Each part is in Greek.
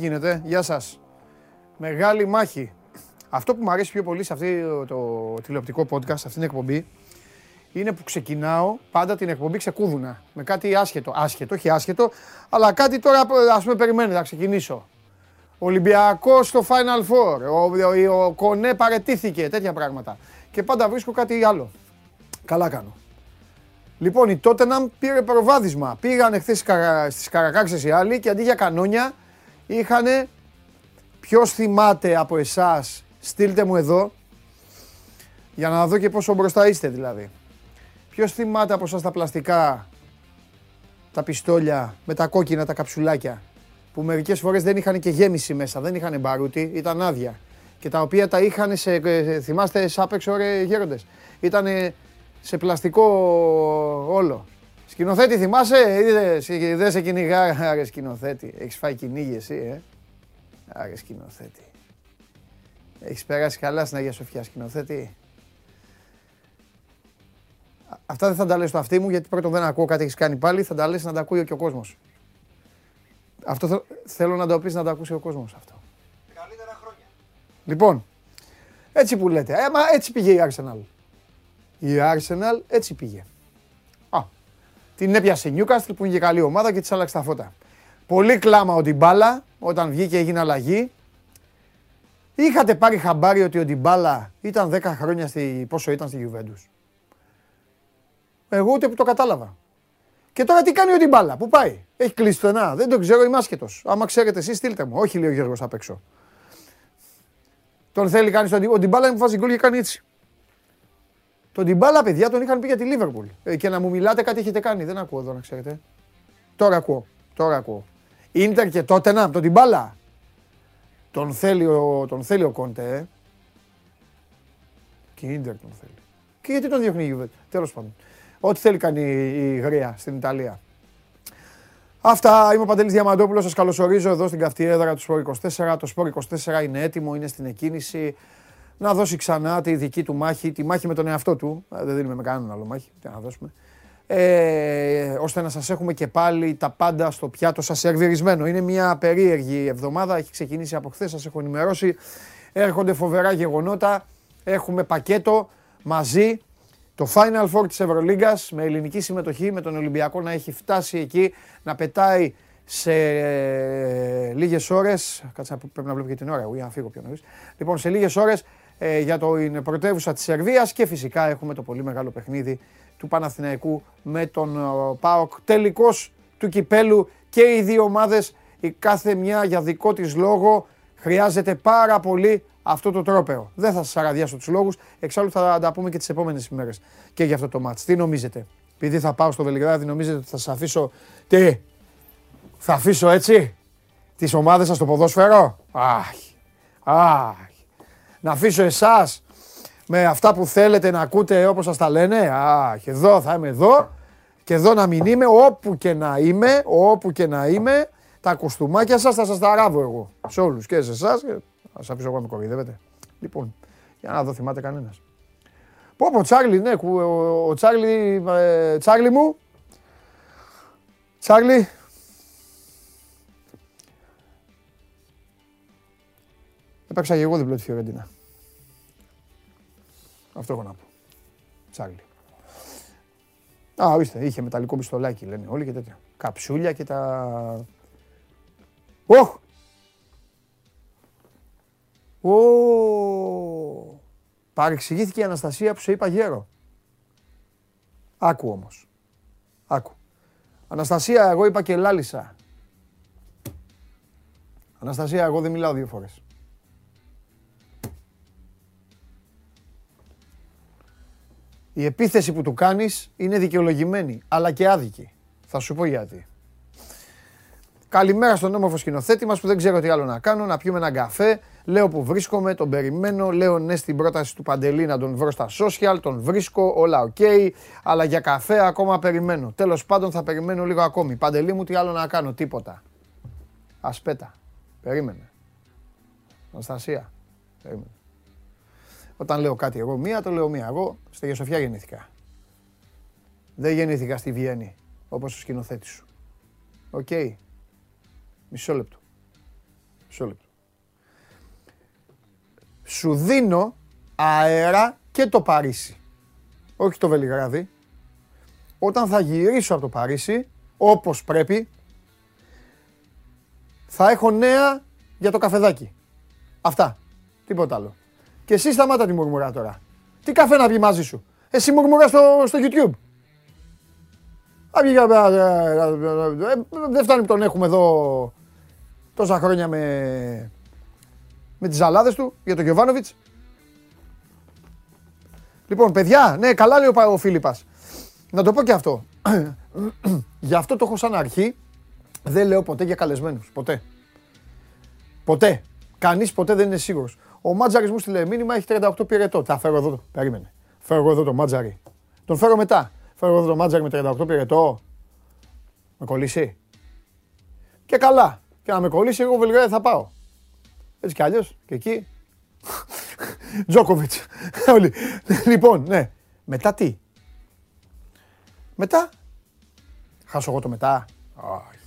γίνεται, γεια σας. Μεγάλη μάχη. Αυτό που μου αρέσει πιο πολύ σε αυτό το τηλεοπτικό podcast, σε αυτήν την εκπομπή, είναι που ξεκινάω πάντα την εκπομπή ξεκούδουνα. Με κάτι άσχετο. Άσχετο, όχι άσχετο, αλλά κάτι τώρα ας πούμε περιμένει να ξεκινήσω. Ολυμπιακός στο Final Four. Ο, ο, ο Κονέ παρετήθηκε, τέτοια πράγματα. Και πάντα βρίσκω κάτι άλλο. Καλά κάνω. Λοιπόν, η Τότεναμ πήρε προβάδισμα. Πήγαν χθες στις Καρακάξες οι άλλοι και αντί για κανόνια είχαν. Ποιος θυμάται από εσάς, στείλτε μου εδώ για να δω και πόσο μπροστά είστε δηλαδή. Ποιος θυμάται από εσάς τα πλαστικά, τα πιστόλια με τα κόκκινα, τα καψουλάκια που μερικές φορές δεν είχαν και γέμιση μέσα, δεν είχαν μπαρούτι, ήταν άδεια. Και τα οποία τα είχαν σε. Ε, θυμάστε, σάπεξ ρε γέροντες. Ήταν σε πλαστικό όλο. Σκηνοθέτη θυμάσαι, είδες, δεν σε κυνηγά, άρε σκηνοθέτη. Έχεις φάει κυνήγι εσύ, ε; Άρε σκηνοθέτη. Έχεις περάσει καλά στην Αγία Σοφιά σκηνοθέτη; Αυτά δεν θα τα λες στο αυτί μου γιατί πρώτον δεν ακούω κάτι έχεις κάνει πάλι, θα τα λες να τα ακούει και ο κόσμος. Αυτό θέλω να το πεις να τα ακούσει ο κόσμος αυτό. Καλύτερα χρόνια. Λοιπόν, έτσι που λέτε. Ε, μα έτσι πήγε η Arsenal. Η Arsenal έτσι πήγε. Α, την έπιασε η Newcastle που είναι και καλή ομάδα και της άλλαξε τα φώτα. Πολύ κλάμα ο Ντιμπάλα όταν βγήκε έγινε αλλαγή. Είχατε πάρει χαμπάρι ότι ο Ντιμπάλα ήταν 10 χρόνια στη, πόσο ήταν στη Juventus. Εγώ ούτε που το κατάλαβα. Και τώρα τι κάνει ο Ντιμπάλα, πού πάει; Έχει κλείσει το ένα, δεν το ξέρω, είμαι άσχετος. Άμα ξέρετε εσείς, στείλτε μου. Όχι, λέει ο Γιώργος απ' έξω. Τον θέλει κάνει τον Ο Ντιμπάλα μου βάζει γκολ και κάνει έτσι. Τον Ντιμπάλα, παιδιά, τον είχαν πει για τη Λίβερπουλ. Ε, και να μου μιλάτε κάτι έχετε κάνει. Δεν ακούω εδώ, να ξέρετε. Τώρα ακούω. Τώρα ακούω. Ίντερ και τότε να, τον Ντιμπάλα. Τον θέλει ο, τον θέλει ο Κόντε, ε. Και Ίντερ τον θέλει. Και γιατί τον διώχνει η Γιουβέτ. Τέλος πάντων. Ό,τι θέλει κάνει η Γρία στην Ιταλία. Αυτά, είμαι ο Παντελής Διαμαντόπουλος, σας καλωσορίζω εδώ στην καυτή έδρα του Σπόρ 24. Το Σπόρ 24 είναι έτοιμο, είναι στην εκκίνηση να δώσει ξανά τη δική του μάχη, τη μάχη με τον εαυτό του. Ε, δεν δίνουμε με κανέναν άλλο μάχη, τι να δώσουμε. Ε, ώστε να σας έχουμε και πάλι τα πάντα στο πιάτο σας σερβιρισμένο. Είναι μια περίεργη εβδομάδα, έχει ξεκινήσει από χθες, σας έχω ενημερώσει. Έρχονται φοβερά γεγονότα, έχουμε πακέτο μαζί το Final Four της Ευρωλίγκας με ελληνική συμμετοχή, με τον Ολυμπιακό να έχει φτάσει εκεί, να πετάει σε ε, λίγες ώρες, κάτσε πρέπει να βλέπω και την ώρα, για να φύγω πιο νωρίς. Λοιπόν, σε λίγες ώρες ε, για το είναι πρωτεύουσα της Σερβίας και φυσικά έχουμε το πολύ μεγάλο παιχνίδι του Παναθηναϊκού με τον ε, ΠΑΟΚ. Τελικός του Κυπέλου και οι δύο ομάδες, η κάθε μια για δικό της λόγο, χρειάζεται πάρα πολύ αυτό το τρόπεο. Δεν θα σας αραδιάσω τους λόγους. Εξάλλου θα τα πούμε και τις επόμενες ημέρες και για αυτό το μάτς. Τι νομίζετε, επειδή θα πάω στο Βελιγράδι, νομίζετε ότι θα σας αφήσω. Τι, θα αφήσω έτσι τις ομάδες σας στο ποδόσφαιρο; Αχ, αχ. Να αφήσω εσάς με αυτά που θέλετε να ακούτε όπως σας τα λένε. Αχ, εδώ θα είμαι εδώ και εδώ να μην είμαι, όπου και να είμαι, όπου και να είμαι, τα κουστούμάκια σας θα σας τα ράβω εγώ. Σε όλους και σε εσάς Α αφήσω εγώ να με κοροϊδεύετε. Λοιπόν, για να δω θυμάται κανένας. Πω πω, Τσάρλι, ναι, ο Τσάρλι, ε, Τσάρλι μου. Τσάρλι. Έπαιξα και εγώ διπλό τη Φιωρεντίνα. Αυτό έχω να πω. Τσάρλι. Α, ορίστε, είχε μεταλλικό πιστολάκι, λένε όλοι και τέτοια. Καψούλια και τα... Οχ, Ω, παρεξηγήθηκε η Αναστασία που σε είπα γέρο. Άκου όμως. Άκου. Αναστασία, εγώ είπα και λάλησα. Αναστασία, εγώ δεν μιλάω δύο φορές. Η επίθεση που του κάνεις είναι δικαιολογημένη, αλλά και άδικη. Θα σου πω γιατί. Καλημέρα στον όμορφο σκηνοθέτη μας που δεν ξέρω τι άλλο να κάνω, να πιούμε έναν καφέ, Λέω που βρίσκομαι, τον περιμένω. Λέω ναι στην πρόταση του Παντελή να τον βρω στα social. Τον βρίσκω, όλα οκ. αλλά για καφέ ακόμα περιμένω. Τέλος πάντων θα περιμένω λίγο ακόμη. Παντελή μου, τι άλλο να κάνω, τίποτα. Aspetta. Περίμενε. Αναστασία. Περίμενε. Όταν λέω κάτι εγώ μία, το λέω μία. Εγώ στη Γεσοφιά γεννήθηκα. Δεν γεννήθηκα στη Βιέννη, όπως ο σκηνοθέτης σου. Οκ. Μισό λεπτό. Μισό λεπτό. Σου δίνω αέρα και το Παρίσι. Όχι το Βελιγράδι. Όταν θα γυρίσω από το Παρίσι, όπως πρέπει, θα έχω νέα για το καφεδάκι. Αυτά. Τίποτα άλλο. Και εσύ σταμάτα τη μουρμουρά τώρα. Τι καφέ να πει μαζί σου. Εσύ μουρμουρά στο, στο YouTube. Δεν φτάνει που τον έχουμε εδώ τόσα χρόνια με, με τις ζαλάδες του για τον Γιωβάνοβιτς. Λοιπόν, παιδιά, ναι, καλά λέει ο, ο Φίλιππας. Να το πω και αυτό. Γι' αυτό το έχω σαν αρχή. Δεν λέω ποτέ για καλεσμένους. Ποτέ. Ποτέ. Κανείς ποτέ δεν είναι σίγουρος. Ο Μάτζαρης μου στείλε μήνυμα, έχει 38 πυρετό. Θα φέρω εδώ. Περίμενε. Φέρω εδώ το Μάτζαρη. Τον φέρω μετά. Φέρω εδώ το Μάτζαρη με 38 πυρετό. Με κολλήσει. Και καλά. Και να με κολλήσει, εγώ Βελγράδι θα πάω. Έτσι κι αλλιώς και εκεί. Τζόκοβιτς. Όλοι. λοιπόν, ναι. Μετά τι; Μετά; Χάσω εγώ το μετά. Όχι.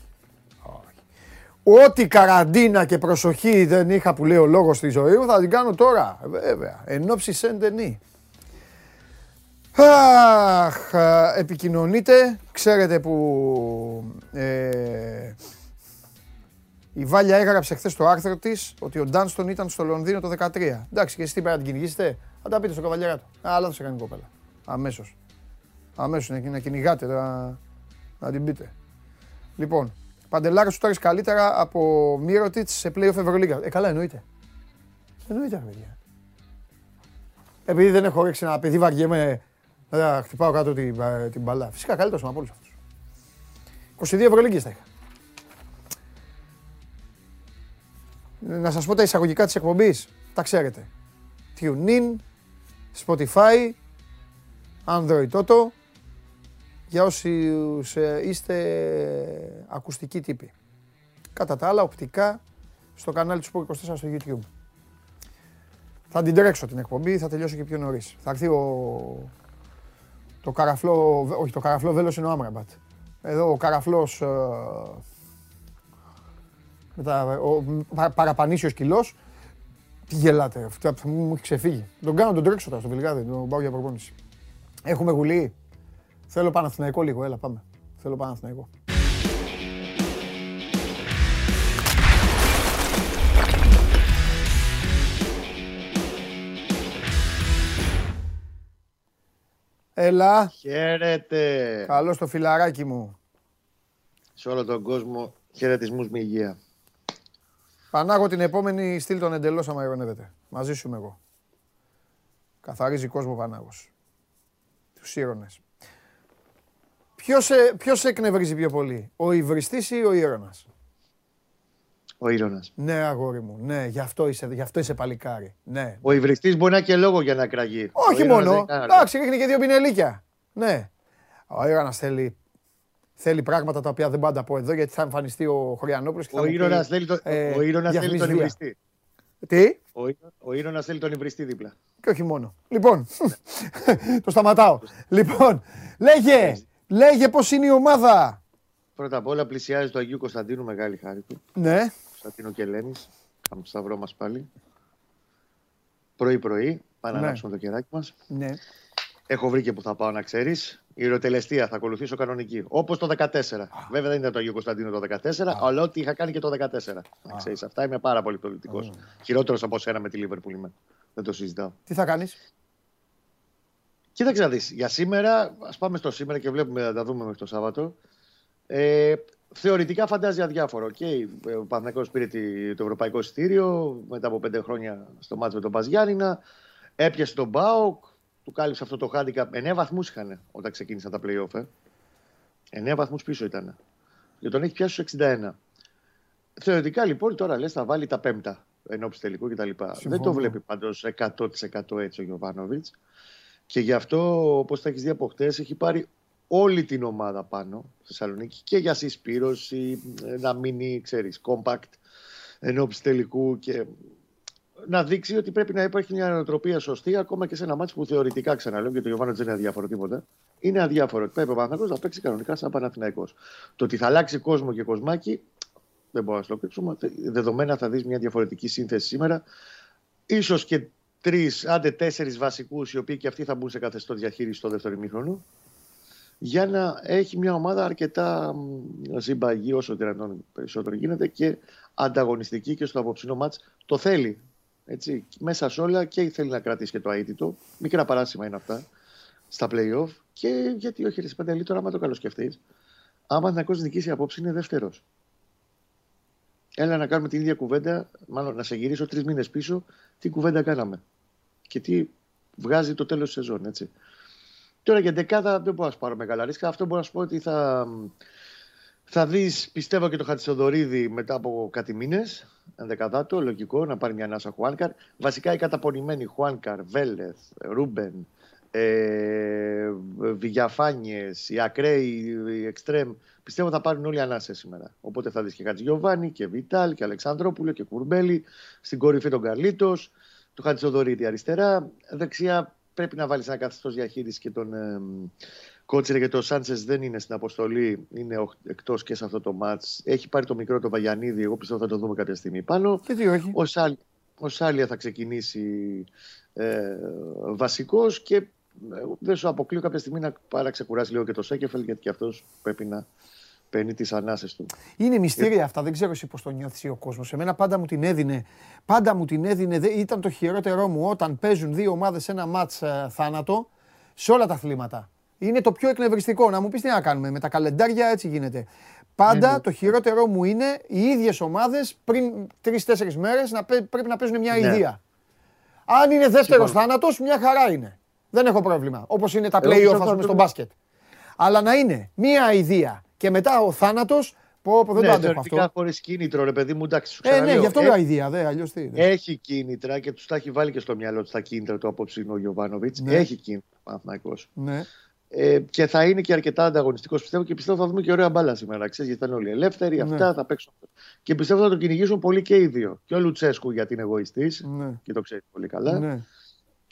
Ό,τι καραντίνα και προσοχή δεν είχα που λέει ο λόγος στη ζωή μου θα την κάνω τώρα. Βέβαια. Εν ώψη σεν Αχ, επικοινωνείτε. Ξέρετε που ε, η Βάλια έγραψε χθες το άρθρο της ότι ο Ντάνστον ήταν στο Λονδίνο το 13. Εντάξει, και εσείς τι πρέπει να την κυνηγήσετε; Θα τα πείτε στο καβαλιέρα του. Αλλά θα σε κάνει κόπελα. Αμέσως. Αμέσως να, να κυνηγάτε, να, να την πείτε. Λοιπόν, Παντελάρα σου τώρα καλύτερα από Μύρωτιτς σε playoff Ευρωλίγα. Ε, καλά, εννοείται. Εννοείται, παιδιά. Επειδή δεν έχω ρίξει ένα παιδί, βαριέμαι να χτυπάω κάτω την, την μπαλά. Φυσικά καλύτερος από όλου αυτού. 22 Ευρωλίγκες θα είχα. Να σας πω τα εισαγωγικά της εκπομπής. Τα ξέρετε. TuneIn, Spotify, Android Auto, για όσοι είστε ακουστικοί τύποι. Κατά τα άλλα, οπτικά, στο κανάλι του Sport 24 στο YouTube. Θα την τρέξω την εκπομπή, θα τελειώσω και πιο νωρίς. Θα έρθει ο... το καραφλό, όχι το καραφλό βέλος είναι ο Άμραμπατ. Εδώ ο καραφλός ε, μετά, ο παραπανήσιος κιλός. Τι γελάτε, αυτό μου έχει ξεφύγει. Τον κάνω τον τρέξω τώρα στο Βιλγάδι, τον πάω για προπόνηση. Έχουμε γουλή. Θέλω Παναθηναϊκό λίγο, έλα πάμε. Θέλω Παναθηναϊκό. Έλα. Χαίρετε. Καλώς το φιλαράκι μου. Σε όλο τον κόσμο χαιρετισμούς με υγεία. Πανάγω την επόμενη στυλ τον εντελώς άμα ειρωνεύεται. Μαζί σου είμαι εγώ. Καθαρίζει κόσμο Πανάγος. Τους ήρωνες. Ποιος, ποιος σε εκνευρίζει πιο πολύ, ο υβριστής ή ο Ήρωας. Ο Ήρωας. Ναι, αγόρι μου. Ναι, γι' αυτό είσαι, γι αυτό είσαι παλικάρι. Ναι. Ο υβριστής μπορεί να έχει και λόγο για να κραγεί. Όχι μόνο. Εντάξει, ρίχνει και δύο πινελίκια. Ναι. Ο Ήρωας θέλει, θέλει πράγματα τα οποία δεν πάντα πω εδώ γιατί θα εμφανιστεί ο Χωριανόπουλος. Ο Ήρωας θέλει, το, ε, ο θέλει τον υβριστή. Τι; Ο, ο θέλει τον υβριστή δίπλα. Και όχι μόνο. Λοιπόν, το σταματάω. λοιπόν, λέγε, Λέγε πώς είναι η ομάδα. Πρώτα απ' όλα πλησιάζει το Αγίου Κωνσταντίνου, μεγάλη χάρη του. Ναι. Κωνσταντίνο και Ελένης. Θα το σταυρό μας πάλι. Πρωί-πρωί, πάμε να ναι. το κεράκι μας. Ναι. Έχω βρει και που θα πάω να ξέρεις. Η ρωτελεστία θα ακολουθήσω κανονική. Όπως το 14. Βέβαια δεν ήταν το Αγίου Κωνσταντίνο το 14, αλλά ό,τι είχα κάνει και το 14. Να ξέρεις, αυτά είμαι πάρα πολύ πολιτικό. Χειρότερος από σένα με τη Λίβερπουλ είμαι. Δεν το συζητάω. Τι θα κάνεις; Κοίταξε να δεις, για σήμερα, ας πάμε στο σήμερα και βλέπουμε να τα δούμε μέχρι το Σάββατο. Ε, θεωρητικά φαντάζει αδιάφορο. Okay, ο Παναθηναϊκός πήρε το ευρωπαϊκό εισιτήριο μετά από πέντε χρόνια στο μάτσο με τον Παζιάννηνα. Έπιασε τον Μπάουκ, του κάλυψε αυτό το handicap. 9 βαθμούς είχαν όταν ξεκίνησαν τα play-off. Ε. 9 βαθμούς πίσω ήταν. Και τον έχει πιάσει στους 61. Θεωρητικά λοιπόν τώρα λες θα βάλει τα πέμπτα ενώπιση τελικού κτλ. Δεν το βλέπει πάντως 100% έτσι ο Γιωβάνοβιτς. Και γι' αυτό, όπως θα έχεις δει από χτες, έχει πάρει όλη την ομάδα πάνω στη Θεσσαλονίκη και για συσπήρωση, να μείνει, ξέρεις, compact ενώπιση τελικού και να δείξει ότι πρέπει να υπάρχει μια νοοτροπία σωστή ακόμα και σε ένα μάτσο που θεωρητικά ξαναλέω γιατί ο Γιωβάνος δεν είναι αδιάφορο τίποτα. Είναι αδιάφορο. Πρέπει ο Παναθηναϊκός να παίξει κανονικά σαν Παναθηναϊκός. Το ότι θα αλλάξει κόσμο και κοσμάκι Δεν μπορούμε να το κρύψουμε. Δεδομένα θα δεις μια διαφορετική σύνθεση σήμερα. Ίσως και τρεις, άντε τέσσερις βασικούς, οι οποίοι και αυτοί θα μπουν σε καθεστώς διαχείρισης στο δεύτερο ημίχρονο. Για να έχει μια ομάδα αρκετά συμπαγή όσο δυνατόν περισσότερο γίνεται και ανταγωνιστική και στο απόψινό μάτς το θέλει. Έτσι, μέσα σε όλα και θέλει να κρατήσει και το αίτητο. Μικρά παράσημα είναι αυτά στα playoff. Και γιατί όχι, Ρε Παντελή, τώρα, άμα το καλοσκεφτείς, άμα να νικήσει απόψη, είναι δεύτερος. Έλα να κάνουμε την ίδια κουβέντα, μάλλον να σε γυρίσω τρεις μήνες πίσω, τι κουβέντα κάναμε. Και τι βγάζει το τέλος της σεζόν, έτσι. Τώρα για δεκάδα δεν μπορώ να σου πάρω μεγάλα ρίσκα. Αυτό μπορώ να σου πω ότι θα, θα δεις, πιστεύω και το Χατσοδορίδη μετά από κάτι μήνες. Ενδεκαδάτο, λογικό να πάρει μια ανάσα Χουάνκαρ. Βασικά οι καταπονημένοι Χουάνκαρ, Βέλεθ, Ρούμπεν, ε, Βηγιαφάνιες, οι ακραίοι, οι εξτρέμ, πιστεύω θα πάρουν όλοι ανάσες σήμερα. Οπότε θα δεις και Χατζηγιοβάνι και Βιτάλ και Αλεξανδρόπουλο και Κουρμπέλη, στην κορυφή τον Καρλίτος, το Χατζοδωρίτη αριστερά, δεξιά πρέπει να βάλεις ένα καθεστώς διαχείρισης και τον ε, Κότσιρε γιατί ο Σάντσες δεν είναι στην αποστολή, είναι εκτός και σε αυτό το μάτς. Έχει πάρει το μικρό το Βαγιανίδη, εγώ πιστεύω θα το δούμε κάποια στιγμή πάνω. Και τι όχι. Ο, Σάλ, ο Σάλια θα ξεκινήσει ε, βασικός και δεν σου αποκλείω κάποια στιγμή να παραξεκουράσει λίγο και το Σέκεφελ, γιατί και αυτός πρέπει να παίρνει τις ανάσες του. Είναι μυστήρια αυτά, δεν ξέρω εσύ πώς το νιώθεις ο κόσμος. Εμένα πάντα μου την έδινε. Πάντα μου την έδινε. Ήταν το χειρότερό μου όταν παίζουν δύο ομάδες ένα μάτς ε, θάνατο σε όλα τα αθλήματα. Είναι το πιο εκνευριστικό. Να μου πεις τι να κάνουμε. Με τα καλεντάρια έτσι γίνεται. Πάντα ναι, ναι. το χειρότερό μου είναι οι ίδιες ομάδες πριν τρει-τέσσερι μέρες να πρέπει να παίζουν μια ναι. ιδέα. Αν είναι δεύτερος θάνατος, μια χαρά είναι. Δεν έχω πρόβλημα. Όπως είναι τα play-off, ας πούμε, στο μπάσκετ. Αλλά να είναι μία ιδέα και μετά ο θάνατος. Πω, πω, δεν ναι, το αντέχω αυτό. χωρίς κίνητρο, ρε παιδί μου, εντάξει, σου Ε, ναι, γι' αυτό λέω ιδέα, δε, αλλιώς τι. Ναι. Έχει κίνητρα και τους τα έχει βάλει και στο μυαλό τους τα κίνητρα του απόψινου ο Γιωβάνοβιτς. Ναι. Έχει κίνητρα ο Ναι. Ε, και θα είναι και αρκετά ανταγωνιστικός πιστεύω και πιστεύω θα δούμε και ωραία μπάλα σήμερα. Ξέρεις, γιατί θα είναι όλοι ελεύθεροι, ναι. αυτά θα παίξουν. Και πιστεύω θα το κυνηγήσουν πολύ και οι δύο. Και ο Λουτσέσκου γιατί είναι εγωιστής ναι. και το ξέρει πολύ καλά. Ναι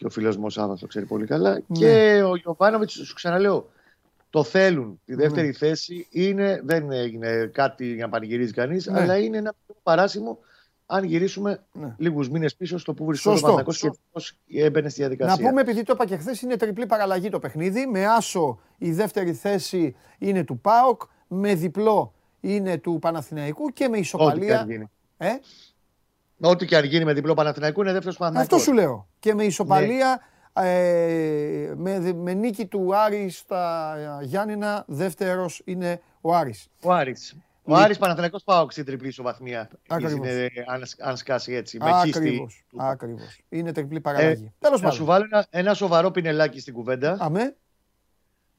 και ο φίλος μου ο Σάβα το ξέρει πολύ καλά. Ναι. Και ο Γιωβάνοβιτς, σου ξαναλέω, το θέλουν. Τη δεύτερη ναι. θέση είναι, δεν είναι κάτι για να πανηγυρίζει κανείς, ναι. αλλά είναι ένα παράσημο αν γυρίσουμε ναι. λίγους μήνες πίσω στο που βρισκόταν ο Παναγό και πώς έμπαινε στη διαδικασία. Να πούμε, επειδή το είπα και χθες, είναι τριπλή παραλλαγή το παιχνίδι. Με άσο η δεύτερη θέση είναι του ΠΑΟΚ, με διπλό είναι του Παναθηναϊκού και με ισοπαλία. Ε; Ό,τι και αν γίνει με διπλό Παναθηναϊκού είναι δεύτερος Παναθηναϊκού. Αυτό σου λέω. Και με ισοπαλία, ναι. Ε, με, με νίκη του Άρη στα Γιάννηνα, δεύτερος είναι ο Άρης. Ο Άρης. Ο Άρης Παναθηναϊκός πάω στην τριπλή ισοβαθμία. Είναι, αν, αν σκάσει έτσι. Ακριβώς. Ακριβώς. Είναι τριπλή παραλλαγή. Ε, να σου βάλω ένα, ένα σοβαρό πινελάκι στην κουβέντα. Αμέ.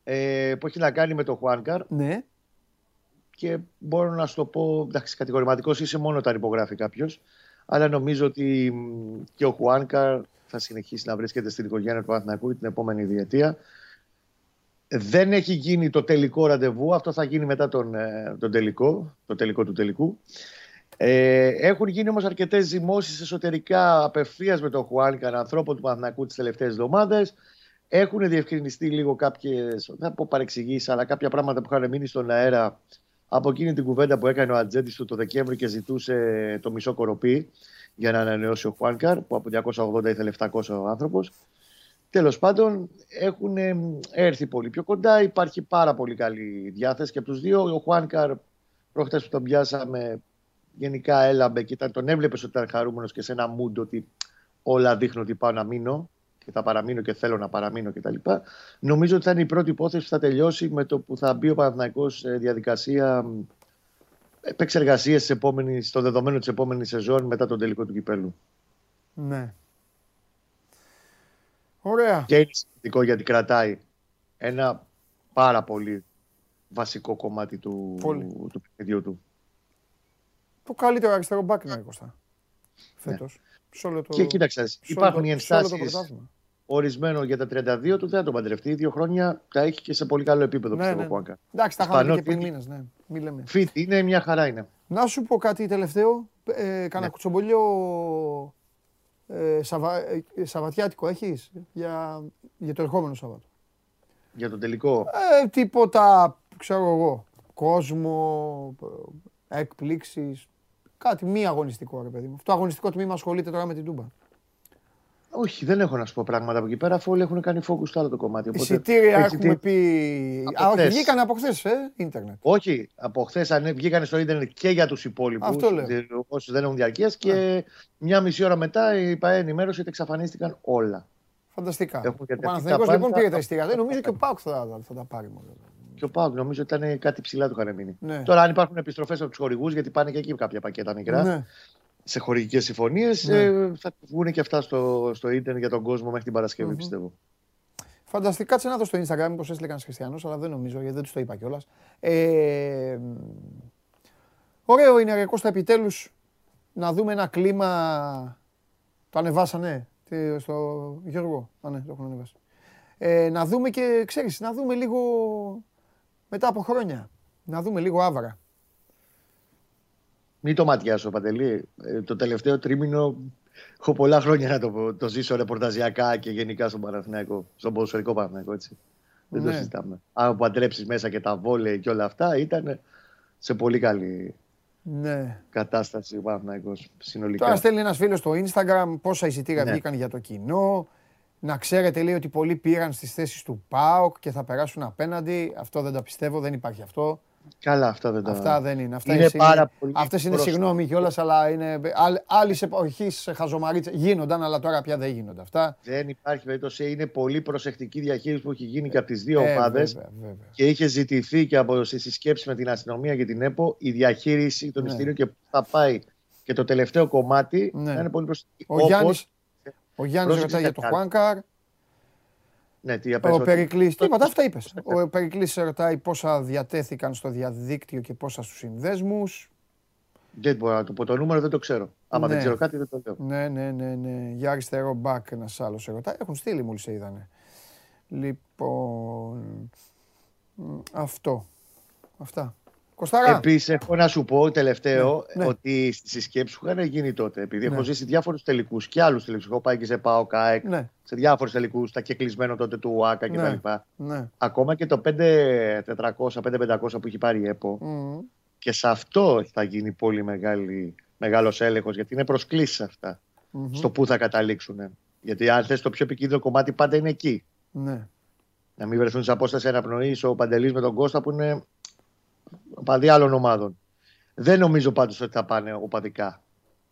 Ε, που έχει να κάνει με το Χουάνκαρ. Ναι. Και μπορώ να σου το πω, εντάξει, κατηγορηματικός είσαι μόνο όταν υπογράφει κάποιος αλλά νομίζω ότι και ο Χουάνκα θα συνεχίσει να βρίσκεται στην οικογένεια του Παναθηναϊκού την επόμενη διετία. Δεν έχει γίνει το τελικό ραντεβού, αυτό θα γίνει μετά τον, ε, τον τελικό, το τελικό του τελικού. Ε, έχουν γίνει όμως αρκετές ζυμώσεις εσωτερικά απευθείας με τον Χουάνκα, ανθρώπων του Παναθηναϊκού τις τελευταίες εβδομάδες. Έχουν διευκρινιστεί λίγο κάποιες, δεν πω παρεξηγήσεις, αλλά κάποια πράγματα που είχαν μείνει στον αέρα από εκείνη την κουβέντα που έκανε ο Ατζέντης του το Δεκέμβρη και ζητούσε το μισό κοροπή για να ανανεώσει ο Χουάνκαρ, που από 280 ήθελε 700 ο άνθρωπος. Τέλος πάντων, έχουν έρθει πολύ πιο κοντά. Υπάρχει πάρα πολύ καλή διάθεση και από τους δύο. Ο Χουάνκαρ, προχτές που τον πιάσαμε, γενικά έλαμπε και ήταν, τον έβλεπες ότι ήταν χαρούμενος και σε ένα μούντο ότι όλα δείχνουν ότι πάω να μείνω και θα παραμείνω και θέλω να παραμείνω κτλ. Νομίζω ότι θα είναι η πρώτη υπόθεση που θα τελειώσει με το που θα μπει ο Παναθυναϊκό σε διαδικασία επεξεργασία στο δεδομένο της επόμενης σεζόν μετά τον τελικό του κυπέλου. Ναι. Ωραία. Και είναι σημαντικό γιατί κρατάει ένα πάρα πολύ βασικό κομμάτι του, του παιχνιδιού του. Το καλύτερο αριστερό μπάκι είναι Κώστα. Φέτος. Ναι. Το... Και κοίταξε, υπάρχουν οι ενστάσεις ορισμένων για τα 32 του, δεν θα τον παντρευτεί. Δύο χρόνια τα έχει και σε πολύ καλό επίπεδο ναι, πιστεύω ναι. Εντάξει, τα είχαμε και πριν μήνες. Ναι. Μη λέμε. Φιτ, είναι μια χαρά είναι. Να σου πω κάτι τελευταίο. Ε, κάνα ναι. κουτσομπολιό ε, σαβα, ε, Σαββατιάτικο έχεις για, για το ερχόμενο Σαββάτο. Για το τελικό. Ε, τίποτα, ξέρω εγώ. Κόσμο, εκπλήξει. Κάτι μη αγωνιστικό, ρε παιδί μου. Αυτό το αγωνιστικό τμήμα ασχολείται τώρα με την Τούμπα. Όχι, δεν έχω να σου πω πράγματα από εκεί πέρα, αφού όλοι έχουν κάνει focus στο άλλο το κομμάτι. Οπότε... Εισιτήρια έχουμε πει. Α, όχι, βγήκαν από χθες, ε, ίντερνετ. Όχι, από χθες βγήκαν στο ίντερνετ και για τους υπόλοιπους. Όσου δεν έχουν διαρκεία και ναι. μια μισή ώρα μετά η ΠαΕ ενημέρωσε ότι εξαφανίστηκαν όλα. Φανταστικά. Ο Παναθηναϊκός λοιπόν πήρε τα εισιτήρια. Δεν νομίζω και ο Πάουκ θα, θα τα πάρει μόνο. Και ο Πάουκ νομίζω ότι ήταν κάτι ψηλά του είχαν μείνει. Ναι. Τώρα, αν υπάρχουν επιστροφές από τους χορηγούς, γιατί πάνε και εκεί κάποια πακέτα μικρά. Ναι σε χορηγικές συμφωνίες. Ναι. Ε, θα βγουν και αυτά στο, στο ίντερνετ για τον κόσμο μέχρι την παρασκευη πιστεύω. Φανταστικά, κάτσε να δω στο Instagram μήπως έστειλε κανένας Χριστιανός, αλλά δεν νομίζω γιατί δεν τους το είπα κιόλας. Ε, ωραίο είναι ρε Κώστα επιτέλους να δούμε ένα κλίμα. Το ανεβάσανε στο Γιώργο; Α, ναι, το έχουν ανεβάσει. Ε, να δούμε και ξέρεις, να δούμε λίγο μετά από χρόνια. Να δούμε λίγο άβρα. Μην το ματιάσω, Παντελή. Ε, το τελευταίο τρίμηνο έχω πολλά χρόνια να το, το ζήσω ρεπορταζιακά και γενικά στον Παναθηναϊκό, στον ποδοσφαιρικό Παναθηναϊκό, έτσι. Δεν το ναι. συζητάμε. Αν παντρέψεις μέσα και τα βόλε και όλα αυτά, ήταν σε πολύ καλή ναι. κατάσταση ο Παναθηναϊκός συνολικά. Τώρα στέλνει ένας φίλος στο Instagram πόσα εισιτήρια ναι. βγήκαν για το κοινό. Να ξέρετε, λέει ότι πολλοί πήραν στις θέσεις του ΠΑΟΚ και θα περάσουν απέναντι. Αυτό δεν τα πιστεύω, δεν υπάρχει αυτό. Καλά, αυτά δεν τα. Αυτά δεν είναι. Αυτά είναι, πάρα πολύ. Αυτές είναι συγγνώμη κιόλας, αλλά είναι άλλη εποχή χαζομαρίτσα. Γίνονταν, αλλά τώρα πια δεν γίνονται αυτά. Δεν υπάρχει περίπτωση. Είναι πολύ προσεκτική διαχείριση που έχει γίνει και από τις δύο ε, ομάδες. Και είχε ζητηθεί και από τι συσκέψεις με την αστυνομία και την ΕΠΟ η διαχείριση των ναι. εισιτήριων και θα πάει και το τελευταίο κομμάτι ναι. να είναι πολύ προσεκτική. Ο Γιάννη ρωτάει για το Χουάνκαρ. Ναι, τι ο Περικλής, τίποτα, αυτά είπες. Ο Περικλής ρωτάει πόσα διατέθηκαν στο διαδίκτυο και πόσα στους συνδέσμους. Δεν μπορώ να το πω το νούμερο, δεν το ξέρω. Άμα δεν ναι. ξέρω κάτι, δεν το λέω. Ναι, ναι, ναι. ναι. Για αριστερό μπακ ένας άλλος ρωτάει. Έχουν στείλει μόλις σε είδανε. Λοιπόν. Αυτό. Αυτά. Επίσης, έχω να σου πω τελευταίο ναι, ναι. ότι στι συσκέψει που είχαν γίνει τότε, επειδή ναι. έχω ζήσει διάφορους τελικούς και άλλους τελικούς. Έχω πάει και σε ΠΑΟ ΚΑΕΚ, ναι. σε διάφορους τελικούς, τα κεκλεισμένο τότε του ΟΑΚΑ κτλ. Ναι. Ακόμα και το 5400-5500 που έχει πάρει η ΕΠΟ. Mm. Και σε αυτό θα γίνει πολύ μεγάλος έλεγχος, γιατί είναι προσκλήσεις αυτά. Mm-hmm. Στο πού θα καταλήξουν. Γιατί αν θες το πιο επικίνδυνο κομμάτι, πάντα είναι εκεί. Ναι. Να μην βρεθούν σε απόσταση αναπνοής ο Παντελής με τον Κώστα που είναι οπαδοί άλλων ομάδων. Δεν νομίζω πάντως ότι θα πάνε οπαδικά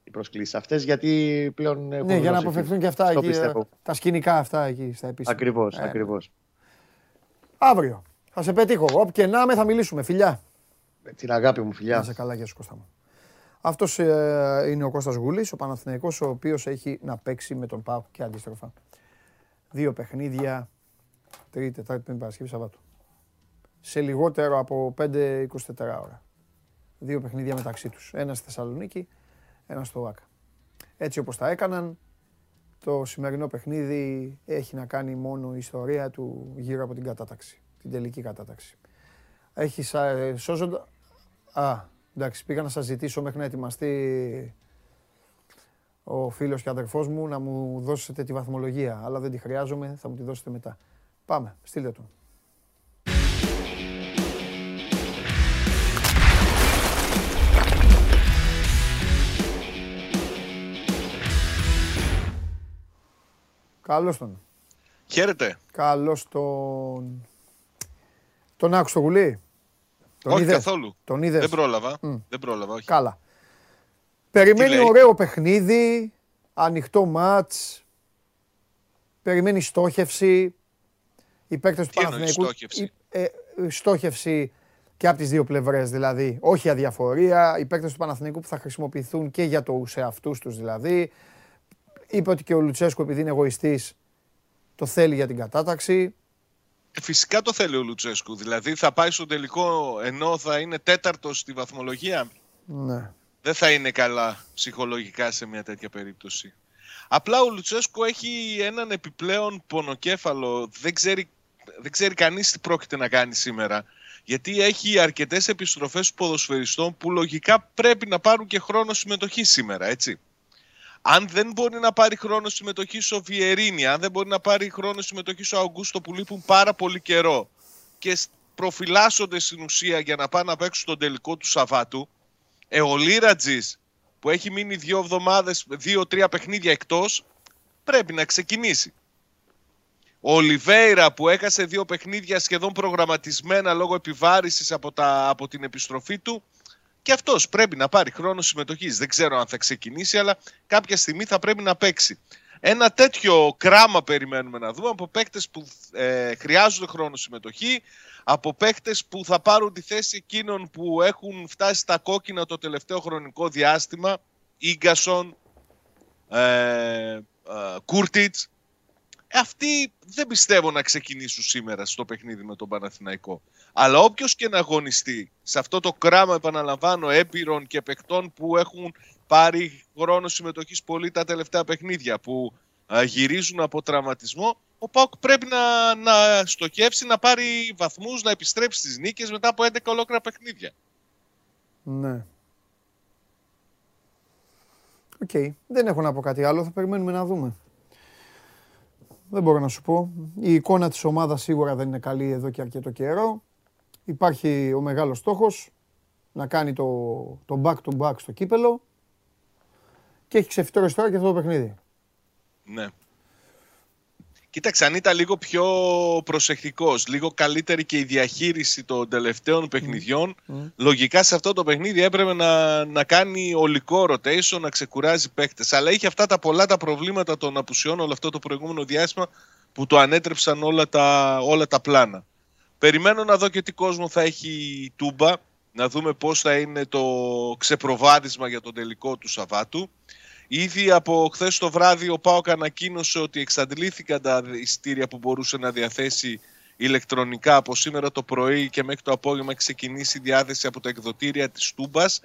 οι προσκλήσεις αυτές, γιατί πλέον. Ναι, για να αποφευθούν και αυτά εκεί, ε, τα σκηνικά αυτά εκεί στα επίσημα. Ακριβώς, ε, ακριβώς. Αύριο. Θα σε πετύχω. Όπου και να με θα μιλήσουμε. Φιλιά. Με την αγάπη μου, φιλιά. Να σε καλά, γεια σου Κώστα μου. Αυτός ε, είναι ο Κώστας Γουλής, ο Παναθηναϊκός, ο οποίος έχει να παίξει με τον ΠΑΟΚ και αντίστροφα. Δύο παιχνίδια, Τρίτη, Τετάρτη, Πέμπτη Παρασκευή, Σαββάτου σε λιγότερο από 5-24 ώρα. Δύο παιχνίδια μεταξύ τους. Ένας στη Θεσσαλονίκη, ένας στο ΆΚΑ. Έτσι όπως τα έκαναν, το σημερινό παιχνίδι έχει να κάνει μόνο η ιστορία του γύρω από την κατάταξη, την τελική κατάταξη. Έχει ε, σώζοντα... Α, εντάξει, πήγα να σας ζητήσω μέχρι να ετοιμαστεί ο φίλος και αδερφός μου να μου δώσετε τη βαθμολογία, αλλά δεν τη χρειάζομαι, θα μου τη δώσετε μετά. Πάμε, στείλτε τον. Καλώς τον. Χαίρετε. Καλώς τον. Τον άκουσε το γουλί. Τον όχι είδες; καθόλου. Τον είδες; Δεν πρόλαβα. Δεν πρόλαβα, όχι. Καλά. Περιμένει ωραίο παιχνίδι, ανοιχτό μάτς, περιμένει στόχευση. Οι παίκτες του Παναθηναϊκού. Στόχευση; Ε, στόχευση και από τις δύο πλευρές δηλαδή, όχι αδιαφορία. Οι παίκτες του Παναθηναϊκού που θα χρησιμοποιηθούν και για το σε αυτούς τους δηλαδή. Είπε ότι και ο Λουτσέσκο, επειδή είναι εγωιστής, το θέλει για την κατάταξη. Ε, φυσικά το θέλει ο Λουτσέσκου. Δηλαδή θα πάει στο τελικό ενώ θα είναι τέταρτος στη βαθμολογία. Ναι. Δεν θα είναι καλά ψυχολογικά σε μια τέτοια περίπτωση. Απλά ο Λουτσέσκο έχει έναν επιπλέον πονοκέφαλο. Δεν ξέρει, δεν ξέρει κανείς τι πρόκειται να κάνει σήμερα. Γιατί έχει αρκετές επιστροφές ποδοσφαιριστών που λογικά πρέπει να πάρουν και χρόνο συμμετοχή σήμερα, έτσι αν δεν μπορεί να πάρει χρόνο συμμετοχή ο Βιερίνη, αν δεν μπορεί να πάρει χρόνο συμμετοχή ο Αγκούστο που λείπουν πάρα πολύ καιρό και προφυλάσσονται στην ουσία για να πάνε να παίξουν τον τελικό του Σαββάτου, Ε, ο Λίρατζης που έχει μείνει δύο εβδομάδες, δύο-τρία παιχνίδια εκτός, πρέπει να ξεκινήσει. Ο Ολιβέηρα που έχασε δύο παιχνίδια σχεδόν προγραμματισμένα λόγω επιβάρησης από, τα, από την επιστροφή του, και αυτός πρέπει να πάρει χρόνο συμμετοχής. Δεν ξέρω αν θα ξεκινήσει, αλλά κάποια στιγμή θα πρέπει να παίξει. Ένα τέτοιο κράμα περιμένουμε να δούμε από παίκτες που ε, χρειάζονται χρόνο συμμετοχή, από παίκτες που θα πάρουν τη θέση εκείνων που έχουν φτάσει στα κόκκινα το τελευταίο χρονικό διάστημα, Ίγκασον, ε, ε, Κούρτιτς. Ε, αυτοί δεν πιστεύω να ξεκινήσουν σήμερα στο παιχνίδι με τον Παναθηναϊκό. Αλλά όποιος και να αγωνιστεί σε αυτό το κράμα, επαναλαμβάνω, έπειρων και παικτών που έχουν πάρει χρόνο συμμετοχής πολύ τα τελευταία παιχνίδια, που γυρίζουν από τραυματισμό, ο Πάουκ πρέπει να, να στοχεύσει, να πάρει βαθμούς, να επιστρέψει στις νίκες μετά από 11 ολόκληρα παιχνίδια. Ναι. Οκ. Δεν έχω να πω κάτι άλλο. Θα περιμένουμε να δούμε. Δεν μπορώ να σου πω. Η εικόνα της ομάδας σίγουρα δεν είναι καλή εδώ και αρκετό καιρό. Υπάρχει ο μεγάλος στόχος να κάνει το, το back to back στο κύπελο και έχει ξεφυτρώσει τώρα και αυτό το παιχνίδι. Ναι. Κοίταξε, αν ήταν λίγο πιο προσεκτικός, λίγο καλύτερη και η διαχείριση των τελευταίων παιχνιδιών, λογικά σε αυτό το παιχνίδι έπρεπε να, να κάνει ολικό rotation, να ξεκουράζει παίχτες. Αλλά είχε αυτά τα πολλά τα προβλήματα των απουσιών όλο αυτό το προηγούμενο διάστημα που το ανέτρεψαν όλα τα, όλα τα πλάνα. Περιμένω να δω και τι κόσμο θα έχει η Τούμπα, να δούμε πώς θα είναι το ξεπροβάδισμα για τον τελικό του Σαββάτου. Ήδη από χθες το βράδυ ο Πάοκ ανακοίνωσε ότι εξαντλήθηκαν τα ειστήρια που μπορούσε να διαθέσει ηλεκτρονικά από σήμερα το πρωί και μέχρι το απόγευμα έχει ξεκινήσει η διάθεση από τα εκδοτήρια της Τούμπας.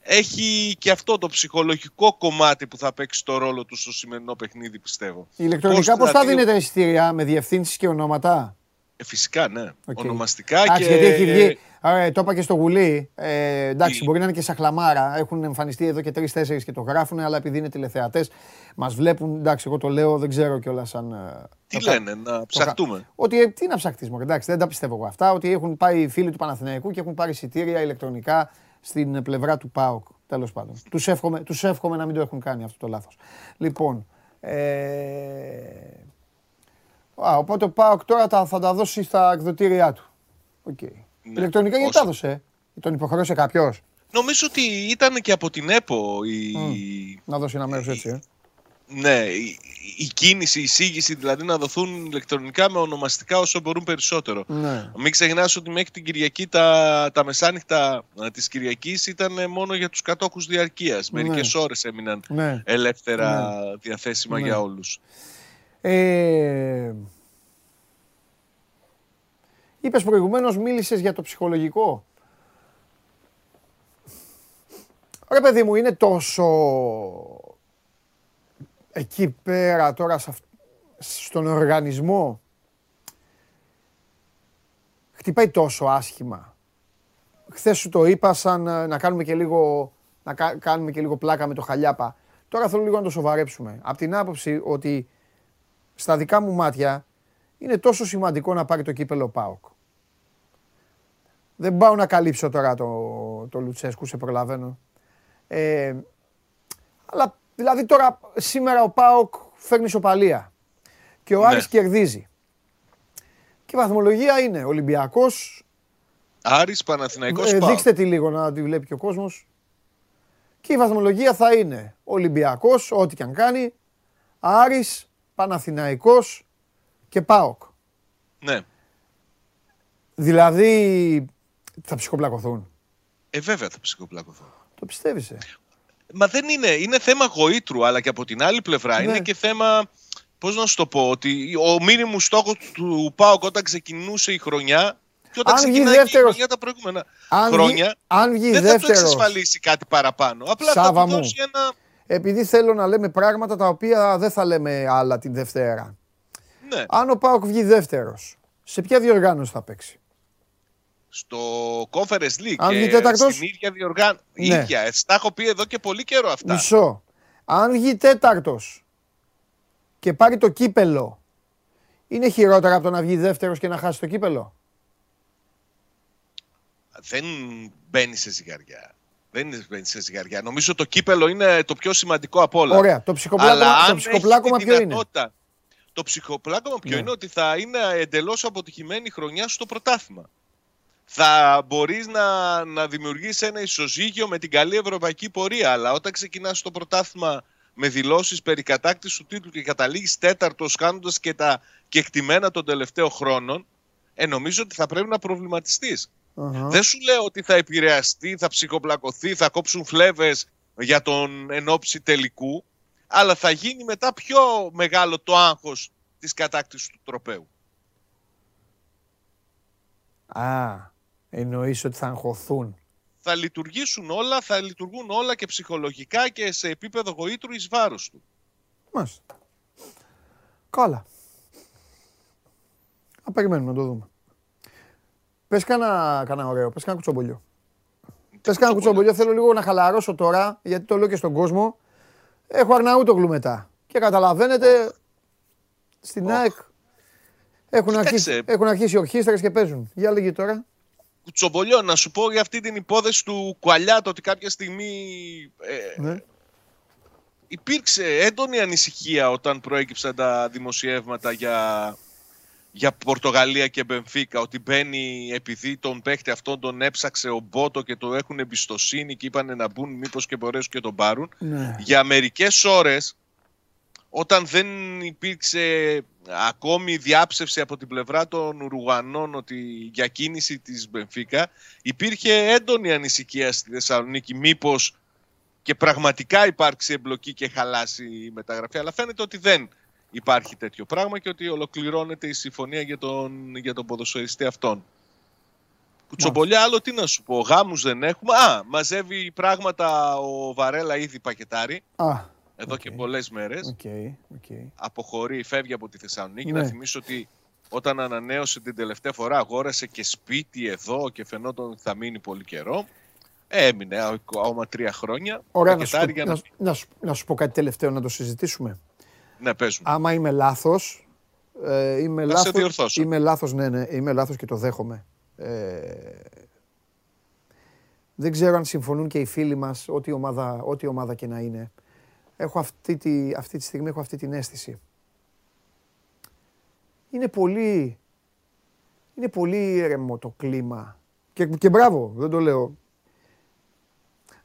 Έχει και αυτό το ψυχολογικό κομμάτι που θα παίξει το ρόλο του στο σημερινό παιχνίδι πιστεύω. Ηλεκτρονικά πώς, θα δίνετε εισιτήρια με διευθύνσεις και ονόματα; Ε, φυσικά, ναι. Ονομαστικά και... Γιατί έχει βγει, ε, το είπα και στο γουλί. Ε, εντάξει, μπορεί να είναι και σαχλαμάρα. Έχουν εμφανιστεί εδώ και τρει-τέσσερι και το γράφουν, αλλά επειδή είναι τηλεθεατές, μας βλέπουν. Εντάξει, εγώ το λέω, δεν ξέρω κιόλας αν. Ε, τι λένε, να ψαχτούμε; Ότι ε, τι να ψαχτείς, εντάξει, δεν τα πιστεύω εγώ αυτά. Ότι έχουν πάει οι φίλοι του Παναθηναϊκού και έχουν πάρει εισιτήρια ηλεκτρονικά στην πλευρά του ΠΑΟΚ. Τέλος πάντων. Τους εύχομαι, τους εύχομαι να μην το έχουν κάνει αυτό το λάθος. Λοιπόν. Ε, Α, οπότε ο Πάοκ τώρα θα τα δώσει στα εκδοτήριά του. Okay. Ναι. Ηλεκτρονικά γιατί τα έδωσε, τον υποχρεώσε κάποιος; Νομίζω ότι ήταν και από την ΕΠΟ η. Να δώσει ένα μέρος έτσι, ε. Ναι, η, η κίνηση, η εισήγηση δηλαδή να δοθούν ηλεκτρονικά με ονομαστικά όσο μπορούν περισσότερο. Ναι. Μην ξεχνάς ότι μέχρι την Κυριακή τα, τα μεσάνυχτα της Κυριακής ήταν μόνο για τους κατόχους διαρκείας. Ναι. Μερικές ώρες έμειναν ναι. ελεύθερα ναι. διαθέσιμα για όλους. Ε, είπες προηγουμένως, μίλησες για το ψυχολογικό. Ρε παιδί μου, είναι τόσο εκεί πέρα τώρα στον οργανισμό χτυπάει τόσο άσχημα. Χθες σου το είπα σαν να κάνουμε και λίγο, να κάνουμε και λίγο πλάκα με το χαλιάπα. Τώρα θέλω λίγο να το σοβαρέψουμε. Από την άποψη ότι στα δικά μου μάτια είναι τόσο σημαντικό να πάρει το κύπελο ΠΑΟΚ. Δεν πάω να καλύψω τώρα το, το Λουτσέσκου, σε προλαβαίνω. Ε, αλλά δηλαδή τώρα σήμερα ο ΠΑΟΚ φέρνει σοπαλία και ο ναι. Άρης κερδίζει. Και η βαθμολογία είναι Ολυμπιακός. Άρης, Παναθηναϊκός, ε, Δείξτε τη λίγο να τη βλέπει και ο κόσμος. Και η βαθμολογία θα είναι Ολυμπιακός, ό,τι και αν κάνει, Άρης, Παναθηναϊκός και ΠΑΟΚ. Ναι. Δηλαδή θα ψυχοπλακωθούν. Ε, βέβαια θα ψυχοπλακωθούν. Το πιστεύεις, ε. Μα δεν είναι. Είναι θέμα γοήτρου, αλλά και από την άλλη πλευρά ναι. είναι και θέμα. Πώς να σου το πω, ότι ο μήνυμου στόχος του ΠΑΟΚ όταν ξεκινούσε η χρονιά και όταν ξεκινάει η χρονιά τα προηγούμενα αν χρόνια, αν βγει δεν δεύτερος, θα του εξασφαλίσει κάτι παραπάνω. Απλά θα του δώσει ένα επειδή θέλω να λέμε πράγματα τα οποία δεν θα λέμε άλλα την Δευτέρα. Ναι. Αν ο Πάοκ βγει δεύτερος, σε ποια διοργάνωση θα παίξει; Στο Conference League. Αν βγει τέταρτος. Στην ίδια διοργάνωση. Ναι. Ίδια. Ε, τα έχω πει εδώ και πολύ καιρό αυτά. Μισό. Αν βγει τέταρτος και πάρει το κύπελο, είναι χειρότερα από το να βγει δεύτερος και να χάσει το κύπελο; Δεν μπαίνει σε ζυγαριά. Δεν είναι μπαίνει σε ζυγαριά. Νομίζω το κύπελο είναι το πιο σημαντικό από όλα. Ωραία. Το ψυχοπλάκωμα, το ψυχοπλάκωμα ποιο είναι; Το ψυχοπλάκωμα ποιο ναι. είναι ότι θα είναι εντελώς αποτυχημένη χρονιά στο πρωτάθλημα. Θα μπορείς να, να δημιουργήσει ένα ισοζύγιο με την καλή ευρωπαϊκή πορεία. Αλλά όταν ξεκινάς το πρωτάθλημα με δηλώσεις περί κατάκτησης του τίτλου και καταλήγεις τέταρτος, κάνοντα και τα κεκτημένα των τελευταίων χρόνων, ε, νομίζω ότι θα πρέπει να προβληματιστείς. Δεν σου λέω ότι θα επηρεαστεί, θα ψυχοπλακωθεί, θα κόψουν φλέβες για τον ενόψη τελικού, αλλά θα γίνει μετά πιο μεγάλο το άγχος της κατάκτησης του τροπέου. Α, εννοείς ότι θα αγχωθούν; Θα λειτουργήσουν όλα, θα λειτουργούν όλα και ψυχολογικά και σε επίπεδο γοήτρου εις βάρος του. Μάλιστα. Καλά. Θα περιμένουμε να το δούμε. Πες κάνα, κάνα ωραίο, πες κάνα κουτσομπολιό. Πες κάνα κουτσομπολιό, θέλω λίγο να χαλαρώσω τώρα, γιατί το λέω και στον κόσμο. Έχω Αρναούτογλου μετά. Και καταλαβαίνετε, στην ΑΕΚ έχουν, αρχίσει, έχουν αρχίσει οι ορχήστρες και παίζουν. Για λέγει τώρα. Κουτσομπολιό, να σου πω για αυτή την υπόθεση του Κουαλιάτο ότι κάποια στιγμή ε, ναι. υπήρξε έντονη ανησυχία όταν προέκυψαν τα δημοσιεύματα για για Πορτογαλία και Μπενφίκα ότι μπαίνει επειδή τον παίχτη αυτόν τον έψαξε ο Μπότο και το έχουν εμπιστοσύνη και είπαν να μπουν μήπως και μπορέσουν και τον πάρουν. Ναι. Για μερικές ώρες όταν δεν υπήρξε ακόμη διάψευση από την πλευρά των Ουρουγανών ότι για κίνηση της Μπενφίκα υπήρχε έντονη ανησυχία στη Θεσσαλονίκη μήπως και πραγματικά υπάρξει εμπλοκή και χαλάσει η μεταγραφή αλλά φαίνεται ότι δεν υπάρχει τέτοιο πράγμα και ότι ολοκληρώνεται η συμφωνία για τον, για τον ποδοσφαιριστή αυτόν. Κουτσομπολιά, άλλο τι να σου πω. Γάμους δεν έχουμε. Α, μαζεύει πράγματα ο Βαρέλα ήδη πακετάρει. Α, εδώ και πολλές μέρες. Okay, okay. Αποχωρεί, φεύγει από τη Θεσσαλονίκη. Ναι. Να θυμίσω ότι όταν ανανέωσε την τελευταία φορά αγόρασε και σπίτι εδώ και φαινόταν ότι θα μείνει πολύ καιρό. Έμεινε ακόμα τρία χρόνια. Ωραία, να σου, να, να, να σου πω κάτι τελευταίο να το συζητήσουμε. Ναι, πες Άμα είμαι λάθος, ε, είμαι, λάθος, είμαι λάθος, ναι, ναι, είμαι λάθος και το δέχομαι. Ε, δεν ξέρω αν συμφωνούν και οι φίλοι μας, ό,τι ομάδα, ό,τι ομάδα και να είναι. Έχω αυτή τη, αυτή τη στιγμή έχω αυτή την αίσθηση. Είναι πολύ, είναι πολύ ήρεμο το κλίμα. Και, και μπράβο, δεν το λέω.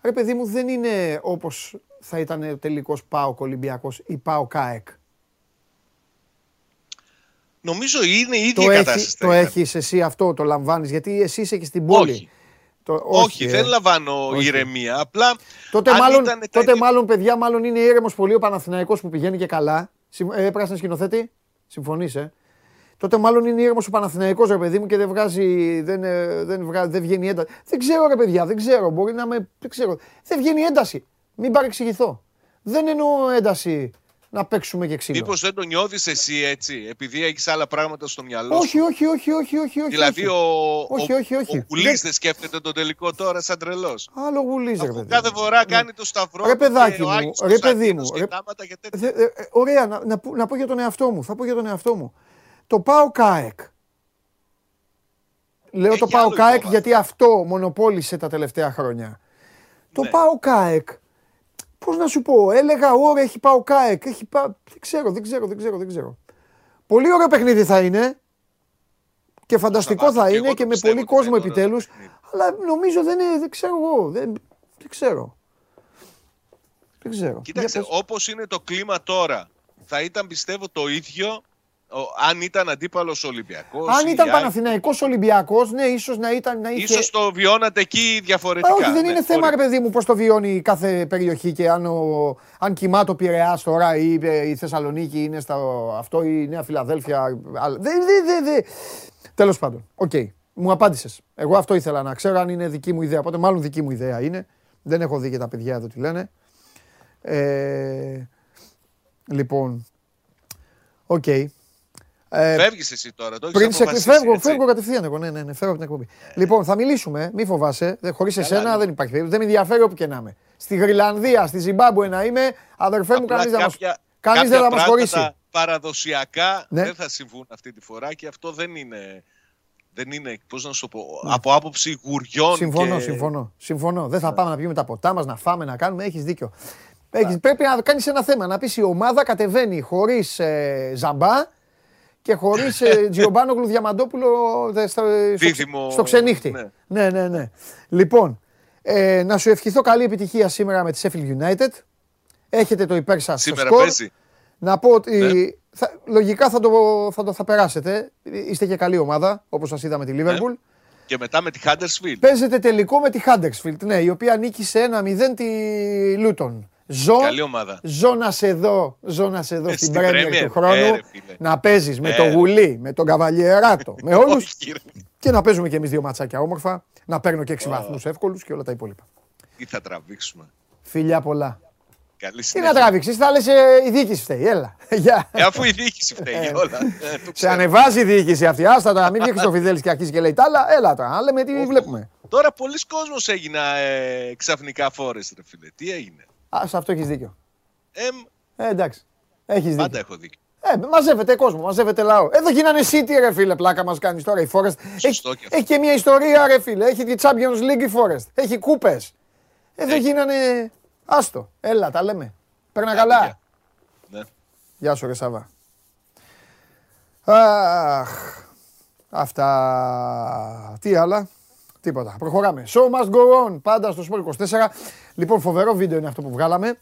Ρε παιδί μου, δεν είναι όπως θα ήταν ο τελικός ΠΑΟΚ Ολυμπιακός ή ΠΑΟΚ ΑΕΚ. Νομίζω είναι η ίδια το κατάσταση. Έχει, το έχεις εσύ αυτό, το λαμβάνεις, γιατί εσύ είσαι και στην πόλη. Όχι. Το, όχι, όχι, δεν ε. λαμβάνω όχι. ηρεμία. Απλά. Τότε, μάλλον, τότε μάλλον, παιδιά, μάλλον είναι ήρεμος πολύ ο Παναθηναϊκός που πηγαίνει και καλά. Ε, πράσινο σκηνοθέτη. Συμφωνείς, ε; Τότε μάλλον είναι ήρεμος ο Παναθηναϊκός ρε παιδί μου και δεν βγάζει. Δεν, ε, δεν, βγα, δεν βγαίνει ένταση. Δεν ξέρω, ρε παιδιά, δεν ξέρω. Μπορεί να με. Δεν ξέρω. Δεν βγαίνει ένταση. Μην παρεξηγηθώ. Δεν εννοώ ένταση να παίξουμε και ξύλο. Μήπως δεν το νιώθεις εσύ έτσι, επειδή έχεις άλλα πράγματα στο μυαλό όχι, σου; Όχι, όχι, όχι, όχι, όχι. Δηλαδή ο, όχι, όχι, όχι. ο Γουλής δεν σκέφτεται τον τελικό τώρα σαν τρελός; Άλλο Γουλής, ρε παιδί. Κάθε φορά κάνει το σταυρό ρε παιδάκι μου, ρε παιδί μου. Ε, ε, ωραία, να, να, να πω για τον εαυτό μου. Θα πω για τον εαυτό μου. Το πάω ΚΑΕΚ. Λέω το πάω ΚΑΕΚ γιατί αυτό μονοπόλησε τα τελευταία χρόνια. Το ναι. πάω ΚΑΕΚ Πώς να σου πω, έλεγα ώρα έχει πάω ΚΑΕΚ. Έχει πά... Δεν ξέρω, δεν ξέρω, δεν ξέρω, δεν ξέρω. Πολύ ωραίο παιχνίδι θα είναι. Και φανταστικό θα είναι και, με πολύ κόσμο επιτέλους. Αλλά νομίζω δεν είναι, δεν ξέρω εγώ. Δεν, δεν ξέρω. Δεν ξέρω. Κοίταξε, όπως είναι το κλίμα τώρα, θα ήταν πιστεύω το ίδιο αν ήταν αντίπαλος Ολυμπιακός. Αν ήταν Παναθηναϊκός Ολυμπιακός, ναι, ίσως να ήταν. Να είχε... Ίσως το βιώνατε εκεί διαφορετικά. όχι, δεν είναι ναι, θέμα, ρε παιδί μου, πώς το βιώνει κάθε περιοχή και αν, ο, αν κοιμά το Πειραιάς τώρα ή η Θεσσαλονίκη είναι στα, αυτό ή η Νέα Φιλαδέλφια. Δεν, δεν, δεν. Δε. Τέλος πάντων. OK. Okay. Μου απάντησες. Εγώ αυτό ήθελα να ξέρω αν είναι δική μου ιδέα. Οπότε μάλλον δική μου ιδέα είναι. Δεν έχω δει και τα παιδιά εδώ τι λένε. Ε, λοιπόν. OK. Okay. Ε, Φεύγεις εσύ τώρα. Το πριν σε φεύγω, φεύγω κατευθείαν εγώ. Ναι, ναι, ναι, φεύγω από την εκπομπή. Ε. Λοιπόν, θα μιλήσουμε, μη φοβάσαι. Χωρίς εσένα ναι. δεν υπάρχει. Δεν με ενδιαφέρει όπου και να είμαι. Στη Γροιλανδία, στη Ζιμπάμπουε να είμαι, αδερφέ μου, κανείς δεν θα μα χωρίσει. Παραδοσιακά ναι. δεν θα συμβούν αυτή τη φορά και αυτό δεν είναι Δεν είναι, πώς να σου πω, από άποψη γουριών. Συμφωνώ, και... συμφωνώ. Συμφωνώ. Δεν θα πάμε να πιούμε τα ποτά μας, να φάμε, να κάνουμε. Έχεις δίκιο. Έχεις, πρέπει να κάνεις ένα θέμα. Να πεις η ομάδα κατεβαίνει χωρίς ε, ζαμπά και χωρίς ε, Τζιομπάνογλου Διαμαντόπουλο δε, στο, στο, Δίδυμο, στο ξενύχτη. ναι. ναι, ναι. ναι. Λοιπόν, ε, να σου ευχηθώ καλή επιτυχία σήμερα με τη Sheffield United. Έχετε το υπέρ σας στο Σήμερα σκορ. παίζει. Να πω ότι θα, λογικά θα το, θα το θα περάσετε. Είστε και καλή ομάδα, όπως σας είδα με τη Liverpool. Και μετά με τη Huddersfield. Παίζετε τελικό με τη Huddersfield, ναι, η οποία νίκησε 1-0 τη Λούτον. Ζω, Καλή ομάδα. ζω να σε δω, ζω να σε δω Ε, στην στην Premier Premier, του χρόνου. ε, ρε φίλε. να παίζεις με Ε, το ρε. Γουλή, με τον Καβαλιεράτο, με όλους Όχι, ρε. και να παίζουμε και εμείς δύο ματσάκια όμορφα, να παίρνω και 6 βαθμούς εύκολους και όλα τα υπόλοιπα. Τι θα τραβήξουμε. Φιλιά πολλά. Καλή Τι να συνέχεια. τράβηξες, θα λες ε, η διοίκηση φταίει, έλα. Γεια. Ε, αφού η διοίκηση φταίει όλα. Ε, το Σε ξέρω. ανεβάζει η διοίκηση αυτή. Άστα τώρα, μην βγει στο Φιδέλη και αρχίζει και λέει τα άλλα. Έλα τώρα, να λέμε τι βλέπουμε. Τώρα πολλοί κόσμος έγινε ε, ξαφνικά φόρες, ρε φίλε. Τι έγινε; Α, σε αυτό έχεις δίκιο. Εμ, Ε, εντάξει. Έχεις πάντα δίκιο. έχω δίκιο. Ε, μαζεύεται κόσμο, μαζεύεται λαό. Εδώ γίνανε City, ρε φίλε, πλάκα μας κάνει τώρα η Forest. Έχει, και αυτό. έχει και μια ιστορία, ρε φίλε. Έχει τη Champions League η Forest. Έχει κούπες. Εδώ Έχει. γίνανε. Άστο, έλα, τα λέμε. Παίρνα Άντε, καλά. γεια. Ναι. Γεια σου, ρε Σάβα. Αχ, αυτά. Τι άλλα; Τίποτα. Προχωράμε. Show must go on. Πάντα στο Sport 24. Λοιπόν, φοβερό βίντεο είναι αυτό που βγάλαμε.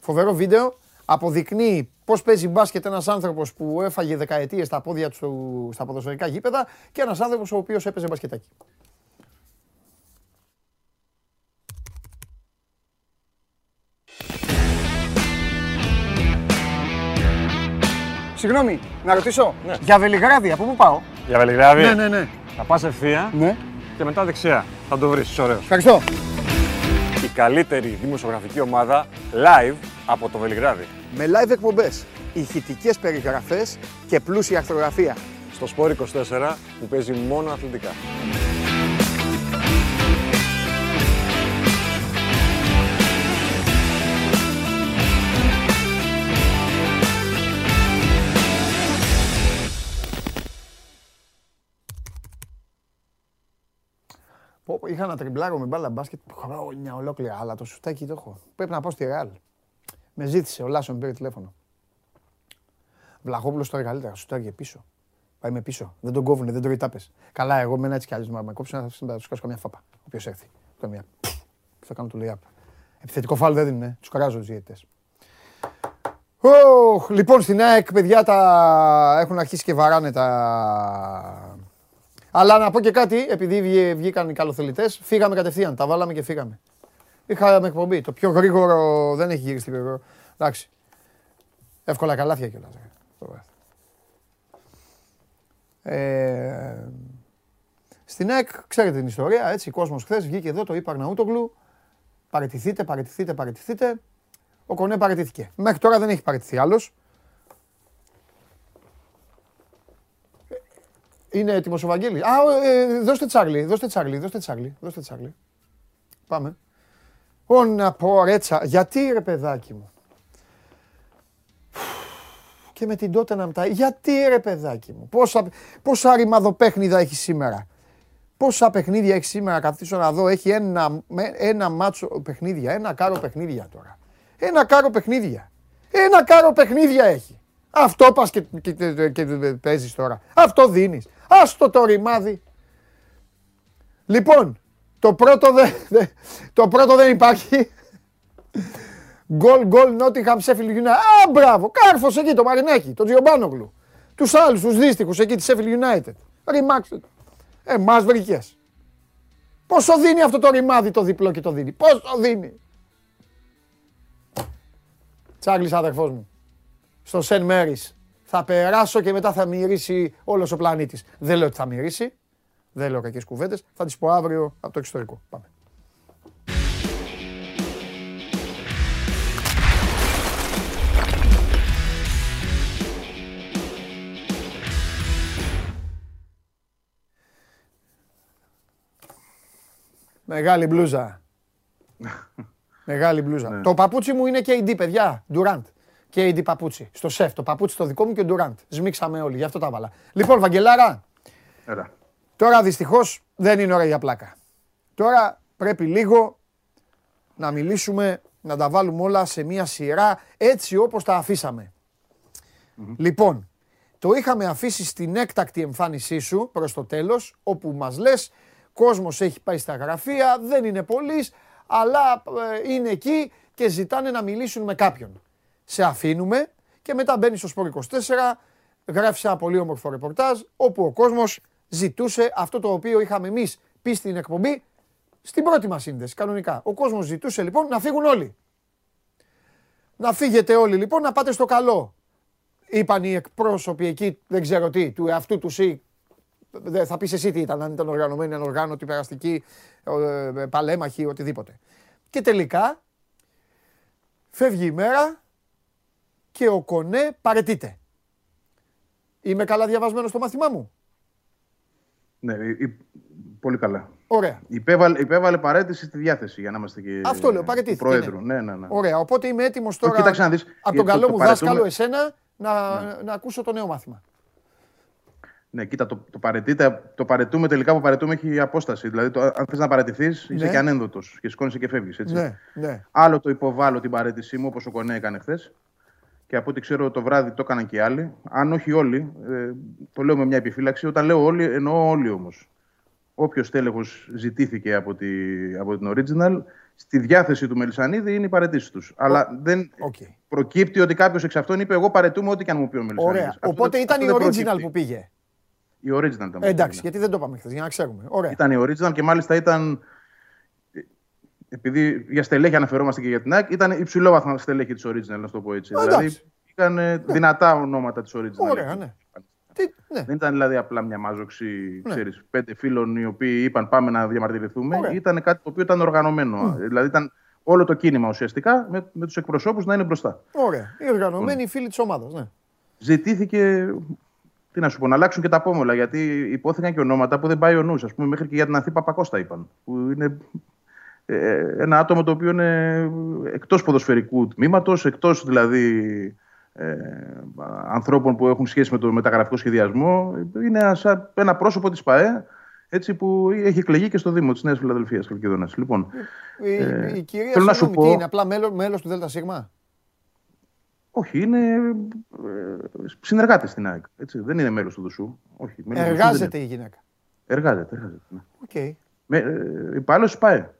Φοβερό βίντεο. Αποδεικνύει πώς παίζει μπάσκετ ένας άνθρωπος που έφαγε δεκαετίες στα πόδια του στο- στα ποδοσφαιρικά γήπεδα και ένας άνθρωπος ο οποίος έπαιζε μπασκετάκι. Συγγνώμη, να ρωτήσω. Για Βελιγράδι, από πού πάω; Για Βελιγράδι. Ναι, ναι, ναι. Θα πας ευθεία ναι. Και μετά δεξιά. Θα το βρεις, ωραίος. Ευχαριστώ. Η καλύτερη δημοσιογραφική ομάδα live από το Βελιγράδι. Με live εκπομπές, ηχητικές περιγραφές και πλούσια αρθρογραφία. Στο Σπόρ 24 που παίζει μόνο αθλητικά. Είχα να τριμπλάρω με μπάλα μπάσκετ χρόνια ολόκληρα, αλλά το σουτάκι το έχω. Πρέπει να πάω στη Ρεάλ. Με ζήτησε, ο Λάσο με πήρε τηλέφωνο. Βλαχόπουλος τώρα καλύτερα, σουτάκι και πίσω. Πάει με πίσω. Δεν τον κόβουνε, δεν τρώει τάπες. Καλά, εγώ με ένα έτσι κι αλλιώ να με κόψει να θα του σκάσω καμιά φάπα. Όποιος έρθει. Καμιά. Θα κάνω το lay-up. Επιθετικό φάουλ δεν δίνουν, τους καράζω τους διαιτητές. Ωχ, λοιπόν, στην ΑΕΚ, παιδιά, τα έχουν αρχίσει και βαράνε τα... Αλλά να πω και κάτι, επειδή βγή- βγήκαν οι καλοθελητές, φύγαμε κατευθείαν, τα βάλαμε και φύγαμε. Είχαμε εκπομπή, το πιο γρήγορο δεν έχει γυριστεί γρήγορο. Εντάξει. Εύκολα καλάθια κιόλας. ρε. Τώρα. Ε, στην ΑΕΚ, ξέρετε την ιστορία, έτσι, ο κόσμος χθες βγήκε εδώ, το είπε Αρναούτογλου, παραιτηθείτε, παραιτηθείτε, παραιτηθείτε. Ο Κονέ παραιτήθηκε. Μέχρι τώρα δεν έχει παραιτηθεί άλλος. Είναι έτοιμος ο Βαγγέλης. Α, ε, δώστε Τσάρλι, δώστε Τσάρλι, δώστε Τσάρλι, δώστε Τσάρλι. Πάμε. Ω να πω ρε Τσα- γιατί ρε παιδάκι μου. Και με την τότε να τα... Γιατί ρε παιδάκι μου. Πόσα, πόσα ρημαδοπέχνιδα έχει σήμερα. Πόσα παιχνίδια έχει σήμερα, καθίσω να δω. Έχει ένα, με- ένα μάτσο παιχνίδια, ένα κάρο παιχνίδια τώρα. Ένα κάρο παιχνίδια. Ένα κάρο παιχνίδια έχει. Αυτό πας και, και, και, και παίζεις τώρα. Αυτό δίνεις. Άστο το ρημάδι. Λοιπόν, το πρώτο, δεν, δε- το πρώτο δεν υπάρχει. Γκολ, γκολ, Νότιχαμ, Σέφιλ United. Α, μπράβο, κάρφος εκεί το Μαρινάκι, το Τζιομπάνογλου. Τους άλλους, τους δύστιχους εκεί της Σέφιλ United. Ρημάξτε το. Ε, μας βρήκες. Πόσο δίνει αυτό το ρημάδι το διπλό και το δίνει. Πόσο δίνει. Τσάγλης αδερφός μου. Στο Σεν Μέρις. Θα περάσω και μετά θα μυρίσει όλος ο πλανήτης. Δεν λέω ότι θα μυρίσει. Δεν λέω κακές κουβέντες. Θα τις πω αύριο από το εξωτερικό. Πάμε. Μεγάλη μπλούζα. Μεγάλη μπλούζα. Το παπούτσι μου είναι KD, παιδιά. Durant. KD παπούτσι. Στο σεφ. Το παπούτσι το δικό μου και Durant. Σμίξαμε όλοι. Γι' αυτό τα βάλα. Λοιπόν, Βαγγελάρα, Έλα. Τώρα δυστυχώς δεν είναι ώρα για πλάκα. Τώρα πρέπει λίγο να μιλήσουμε, να τα βάλουμε όλα σε μία σειρά έτσι όπως τα αφησαμε Λοιπόν, το είχαμε αφήσει στην έκτακτη εμφάνισή σου προς το τέλος, όπου μας λες κόσμος έχει πάει στα γραφεία, δεν είναι πολλής, αλλά ε, είναι εκεί και ζητάνε να μιλήσουν με κάποιον. Σε αφήνουμε και μετά μπαίνει στο Σπορ 24, γράφει ένα πολύ όμορφο ρεπορτάζ, όπου ο κόσμος ζητούσε αυτό το οποίο είχαμε εμείς πει στην εκπομπή στην πρώτη μας σύνδεση, κανονικά. Ο κόσμος ζητούσε λοιπόν να φύγουν όλοι. Να φύγετε όλοι λοιπόν, να πάτε στο καλό. Είπαν οι εκπρόσωποι εκεί, δεν ξέρω τι, του εαυτού τους ΣΥ, θα πεις εσύ τι ήταν, αν ήταν οργανωμένοι, ανοργάνωτοι, περαστικοί, ε, παλέμαχοι, οτιδήποτε. Και τελικά φεύγει η μέρα και ο Κονέ παρετείται. Είμαι καλά διαβασμένος στο μάθημά μου; Ναι, πολύ καλά. Ωραία. Υπέβαλε, υπέβαλε παρέτηση στη διάθεση για να είμαστε και. Αυτό λέω, παρετήθηκε. Προέδρου. Ναι. ναι, ναι, Ωραία. Οπότε είμαι έτοιμος τώρα. Κοίταξε να δεις, από τον καλό μου δάσκαλο, εσένα, να, ναι. να ακούσω το νέο μάθημα. Ναι, κοίτα, το, το, παρετήτε, το παρετούμε τελικά που παρετούμε έχει απόσταση. Δηλαδή, το, αν θες να παρετηθείς, ναι. είσαι και ανένδοτος και σηκώνεσαι και φεύγεις. Ναι, ναι. Άλλο το υποβάλλω την παρέτησή μου, όπως ο Κονέ έκανε χθες. Και από ό,τι ξέρω το βράδυ το έκαναν και άλλοι. Αν όχι όλοι, ε, το λέω με μια επιφύλαξη. Όταν λέω όλοι, εννοώ όλοι όμως όποιος τέλεχος ζητήθηκε από, τη, από την Original, στη διάθεση του Μελισανίδη είναι οι παρετήσει τους. Αλλά δεν okay. προκύπτει ότι κάποιος εξ αυτών είπε: Εγώ παρετούμε ό,τι και αν μου πει ο Μελισανίδης. Ωραία. Οπότε ήταν η Original που πήγε. Η Original ήταν. Ε, εντάξει, γιατί δεν το είπαμε χθες, για να ξέρουμε. Ωραία. Ήταν η Original και μάλιστα ήταν. Επειδή για στελέχη αναφερόμαστε και για την ΑΕΚ, ήταν υψηλό βαθμό στελέχη της Original, να το πω έτσι. Ε, δηλαδή είχαν ναι. δυνατά ονόματα της Original. Ωραία, ναι. Τι, ναι. Δεν ήταν δηλαδή απλά μια μάζοξη ναι. ξέρεις, πέντε φίλων οι οποίοι είπαν πάμε να διαμαρτυρηθούμε. Ωραία. Ήταν κάτι το οποίο ήταν οργανωμένο. Mm. Δηλαδή ήταν όλο το κίνημα ουσιαστικά με, με τους εκπροσώπους να είναι μπροστά. Ωραία. Οι οργανωμένοι mm. φίλοι της ομάδας. Ναι. Ζητήθηκε τι να σου πω, να αλλάξουν και τα πόμολα. Γιατί υπόθηκαν και ονόματα που δεν πάει ο νους. Α πούμε, μέχρι και για την Αθήπα Παπακώστα είπαν. Που είναι ε, ένα άτομο το οποίο είναι εκτός ποδοσφαιρικού τμήματος, εκτός δηλαδή ε, ανθρώπων που έχουν σχέση με το μεταγραφικό σχεδιασμό. Είναι ένα, ένα πρόσωπο της ΠαΕ έτσι, που έχει εκλεγεί και στο Δήμο της Νέας Φιλαδελφίας Καλκιδόνα. Λοιπόν, η, ε, η κυρία θέλω να σου πω... είναι απλά μέλος του ΔΣ; Όχι, είναι ε, συνεργάτης στην ΑΕΚ. Έτσι. Δεν είναι μέλος του ΔΣ. Όχι, εργάζεται η γυναίκα. Εργάζεται, εργάζεται. Ναι. Okay. Με, ε, υπάλληλος της ΠΑΕ.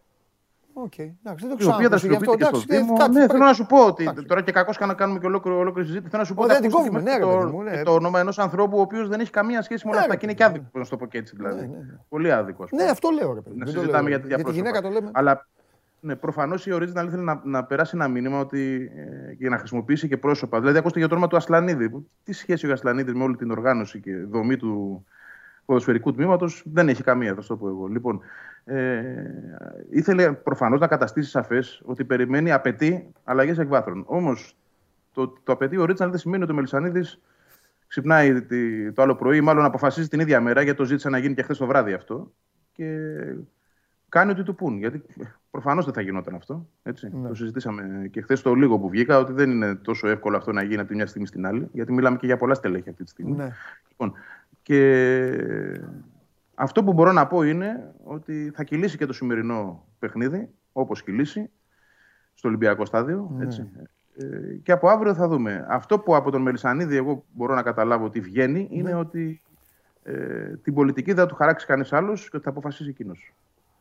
OK, okay. εντάξει, δεν το ξέρω. Η οποία δραστηριοποιείται στο Δήμο. Ναι, θέλω να σου πω ότι τώρα και κακώς να κάνουμε και ολόκληρη, ολόκληρη συζήτηση. Θέλω να σου πω ότι κόβουμε, ναι, το, μου, ναι. το όνομα ενός ανθρώπου ο οποίος δεν έχει καμία σχέση με όλα αυτά και είναι και άδικος, να το πω και έτσι δηλαδή. Πολύ άδικος. Ναι, αυτό λέω. Ρε, παιδί. Να συζητάμε για τη γυναίκα το λέμε. Αλλά ναι, προφανώς η Original ήθελε να, να περάσει ένα μήνυμα ότι, ε, για να χρησιμοποιήσει και πρόσωπα. Δηλαδή, ακούστε για το όνομα του Ασλανίδη. Τι σχέση ο Ασλανίδης με όλη την οργάνωση και δομή του ποδοσφαιρικού τμήματος δεν έχει καμία, θα το πω εγώ. Λοιπόν, ε, ήθελε προφανώς να καταστήσει σαφές ότι περιμένει, απαιτεί αλλαγές εκβάθρων. Όμως το, το απαιτεί ο Ρίτσαν δεν σημαίνει ότι ο Μελισανίδης ξυπνάει το άλλο πρωί, μάλλον αποφασίζει την ίδια μέρα, γιατί το ζήτησε να γίνει και χθες το βράδυ αυτό. Και κάνει ό,τι του πούν. Γιατί προφανώς δεν θα γινόταν αυτό. Έτσι. Ναι. Το συζητήσαμε και χθες το λίγο που βγήκα, ότι δεν είναι τόσο εύκολο αυτό να γίνει από τη μια στιγμή στην άλλη. Γιατί μιλάμε και για πολλά στελέχη αυτή τη στιγμή. Ναι. Λοιπόν, και αυτό που μπορώ να πω είναι ότι θα κυλήσει και το σημερινό παιχνίδι, όπως κυλήσει, στο Ολυμπιακό στάδιο. Ναι. Έτσι. Ε, και από αύριο θα δούμε. Αυτό που από τον Μελισανίδη εγώ μπορώ να καταλάβω ότι βγαίνει είναι ναι. ότι ε, την πολιτική δεν θα του χαράξει κανείς άλλος και ότι θα αποφασίσει εκείνος.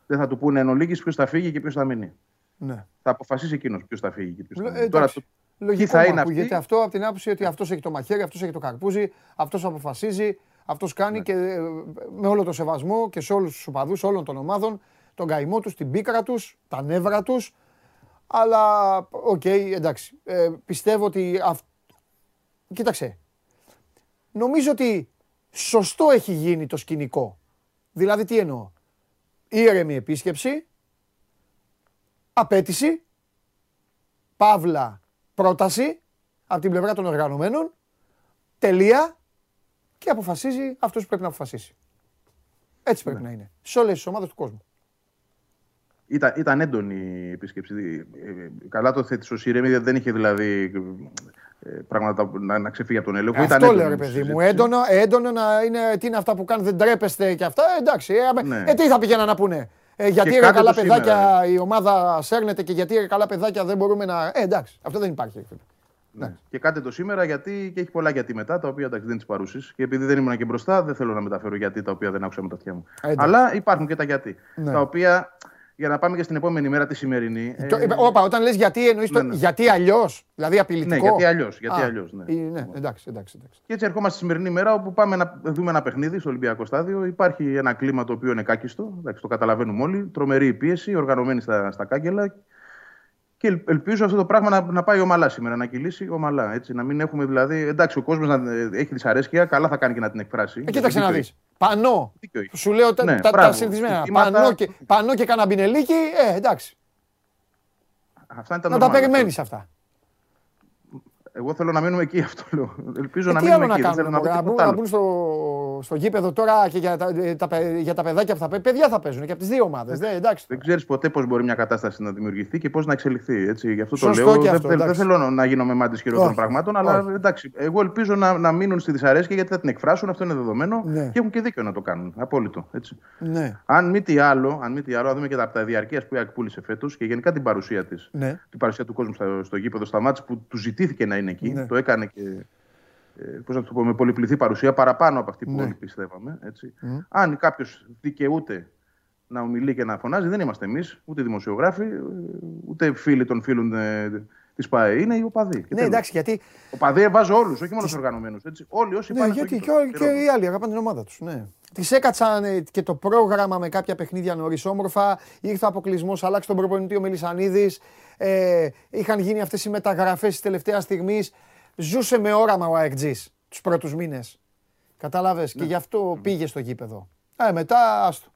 Δεν θα του πούνε εν ολίγοις ποιος θα φύγει και ποιος θα μείνει. Ναι. Θα αποφασίσει εκείνος ποιος θα φύγει και ποιος θα μείνει. Ε, Τώρα, το... Λογικό θα είναι αυτή... αυτό από την άποψη ότι αυτός έχει το μαχαίρι, αυτός έχει το καρπούζι, αυτός αποφασίζει, αυτός κάνει ναι. και ε, με όλο το σεβασμό και σε όλους τους οπαδούς όλων των ομάδων, τον καημό τους, την πίκρα τους, τα νεύρα τους. Αλλά, OK, okay, εντάξει. Ε, πιστεύω ότι. Αυ... Κοίταξε. Νομίζω ότι σωστό έχει γίνει το σκηνικό. Δηλαδή, τι εννοώ. Ήρεμη επίσκεψη, απέτηση, παύλα πρόταση από την πλευρά των οργανωμένων, τελεία και αποφασίζει αυτός που πρέπει να αποφασίσει. Έτσι πρέπει ναι. να είναι. Σε όλες τις ομάδες του κόσμου. Ήταν, ήταν έντονη η επίσκεψη. Ε, καλά το θέτεις ο Σιρέμι, δεν είχε δηλαδή ε, πράγματα να, να ξεφύγει από τον έλεγχο. Αυτό Ήταν λέω έντονη ρε η παιδί μου. συζήτηση. Έντονο, έντονο να είναι τι είναι αυτά που κάνουν, δεν τρέπεστε και αυτά. Ε, εντάξει. Ε, Ναι. ε, τι θα πήγαιναν να πούνε; Ε, γιατί Και ρε κάντε καλά το σήμερα, παιδάκια η ομάδα σέρνεται και γιατί ρε καλά παιδάκια δεν μπορούμε να. Ε, εντάξει. Αυτό δεν υπάρχει. Ρε φίλε. Ναι. Και κάντε το σήμερα γιατί και έχει πολλά γιατί μετά, τα οποία εντάξει, δεν τις παρούσει. Και επειδή δεν ήμουν και μπροστά, δεν θέλω να μεταφέρω γιατί τα οποία δεν άκουσα με τα αυτιά μου. Ε, εντάξει. Αλλά υπάρχουν και τα γιατί. Ναι. Τα οποία για να πάμε και στην επόμενη μέρα τη σημερινή. Το- ε, Όπα, όταν λες γιατί εννοείς το ναι, ναι. γιατί αλλιώς. Δηλαδή απειλητικό. Ναι, γιατί αλλιώς, γιατί Α, αλλιώς, ναι. ε, ναι, εντάξει, εντάξει. εντάξει. Και έτσι ερχόμαστε στη σημερινή μέρα όπου πάμε να δούμε ένα παιχνίδι στο Ολυμπιακό Στάδιο. Υπάρχει ένα κλίμα το οποίο είναι κάκιστο. Εντάξει, το καταλαβαίνουμε όλοι. Τρομερή πίεση, οργανωμένη στα, στα κάγκελα. Και ελ- ελπίζω αυτό το πράγμα να, να πάει ομαλά σήμερα, να κυλήσει ομαλά. Έτσι, να μην έχουμε δηλαδή. Εντάξει, ο κόσμος να ε, έχει δυσαρέσκεια, καλά θα κάνει και να την εκφράσει. Ε, κοίταξε να Δίκιο δεις. Πανό. Δίκιο έχει. Σου λέω τα, Ναι, τα, τα μπράβο. συνηθισμένα. Στοιχήματα- Πανό και, πανό και καναμπινελίκι, ε, εντάξει. Αυτά είναι τα Να τα normal. περιμένεις αυτά. Εγώ θέλω να μείνουμε εκεί, αυτό λέω. Ελπίζω Ε, να τι μείνουμε άλλο να εκεί. Δεν κάνουμε, θέλω να δω μωρέ, να μπουν, τίποτα να άλλο. μπουν στο, στο γήπεδο τώρα και για τα, ε, τα, παι- για τα παιδάκια που θα παίζουν. Παιδιά θα παίζουν και από τις δύο ομάδες. δε, εντάξει. Δεν ξέρεις ποτέ πώς μπορεί μια κατάσταση να δημιουργηθεί και πώς να εξελιχθεί. Έτσι. Γι' αυτό Σωστό το λέω. και δεν, αυτό, δεν- δεν εντάξει. θέλω να γίνω με μάτι χειρότερων Όχι. πραγμάτων, αλλά Όχι. εντάξει. Εγώ ελπίζω να, να μείνουν στη δυσαρέσκεια γιατί θα την εκφράσουν, αυτό είναι δεδομένο Ναι. και έχουν και δίκιο να το κάνουν. Απόλυτο. Έτσι. Ναι, Αν μη τι άλλο, αν μη τι άλλο, να δούμε και τα, τα διαρκείας που η ΑΕΚ πούλησε φέτος και γενικά την παρουσία της. ναι. Την παρουσία του κόσμου στο, στο γήπεδο, στα μάτς που του ζητήθηκε να είναι εκεί. Ναι. Το έκανε και. Ε, πώς να το πω, με πολυπληθή παρουσία παραπάνω από αυτή που Ναι. όλοι πιστεύαμε. Έτσι. Αν κάποιος δικαιούται να ομιλεί και να φωνάζει, δεν είμαστε εμείς, ούτε δημοσιογράφοι, ε, ούτε φίλοι των φίλων ε, της ΠΑΕ. Είναι οι οπαδοί. Και Ναι, τέλος. εντάξει, γιατί, Οπαδοί βάζω όλους, όχι μόνο τους οργανωμένους. Όλοι όσοι ναι, πάνε στο γιατί και, γήπεδο. ό- και οι άλλοι αγαπάνε την ομάδα τους. Ναι. Τις έκατσαν ε, και το πρόγραμμα με κάποια παιχνίδια νωρίς όμορφα. Ήρθε ο αποκλεισμός, άλλαξε τον προπονητή ο Μελισανίδης. Ε, είχαν γίνει αυτές οι μεταγραφές της τελευταίας στιγμής. Ζούσε με όραμα ο ΑΕΚΤΖΙς τους πρώτους μήνες. Κατάλαβες; Ναι. Και γι' αυτό πήγε στο γήπεδο. Ε, μετά άστο.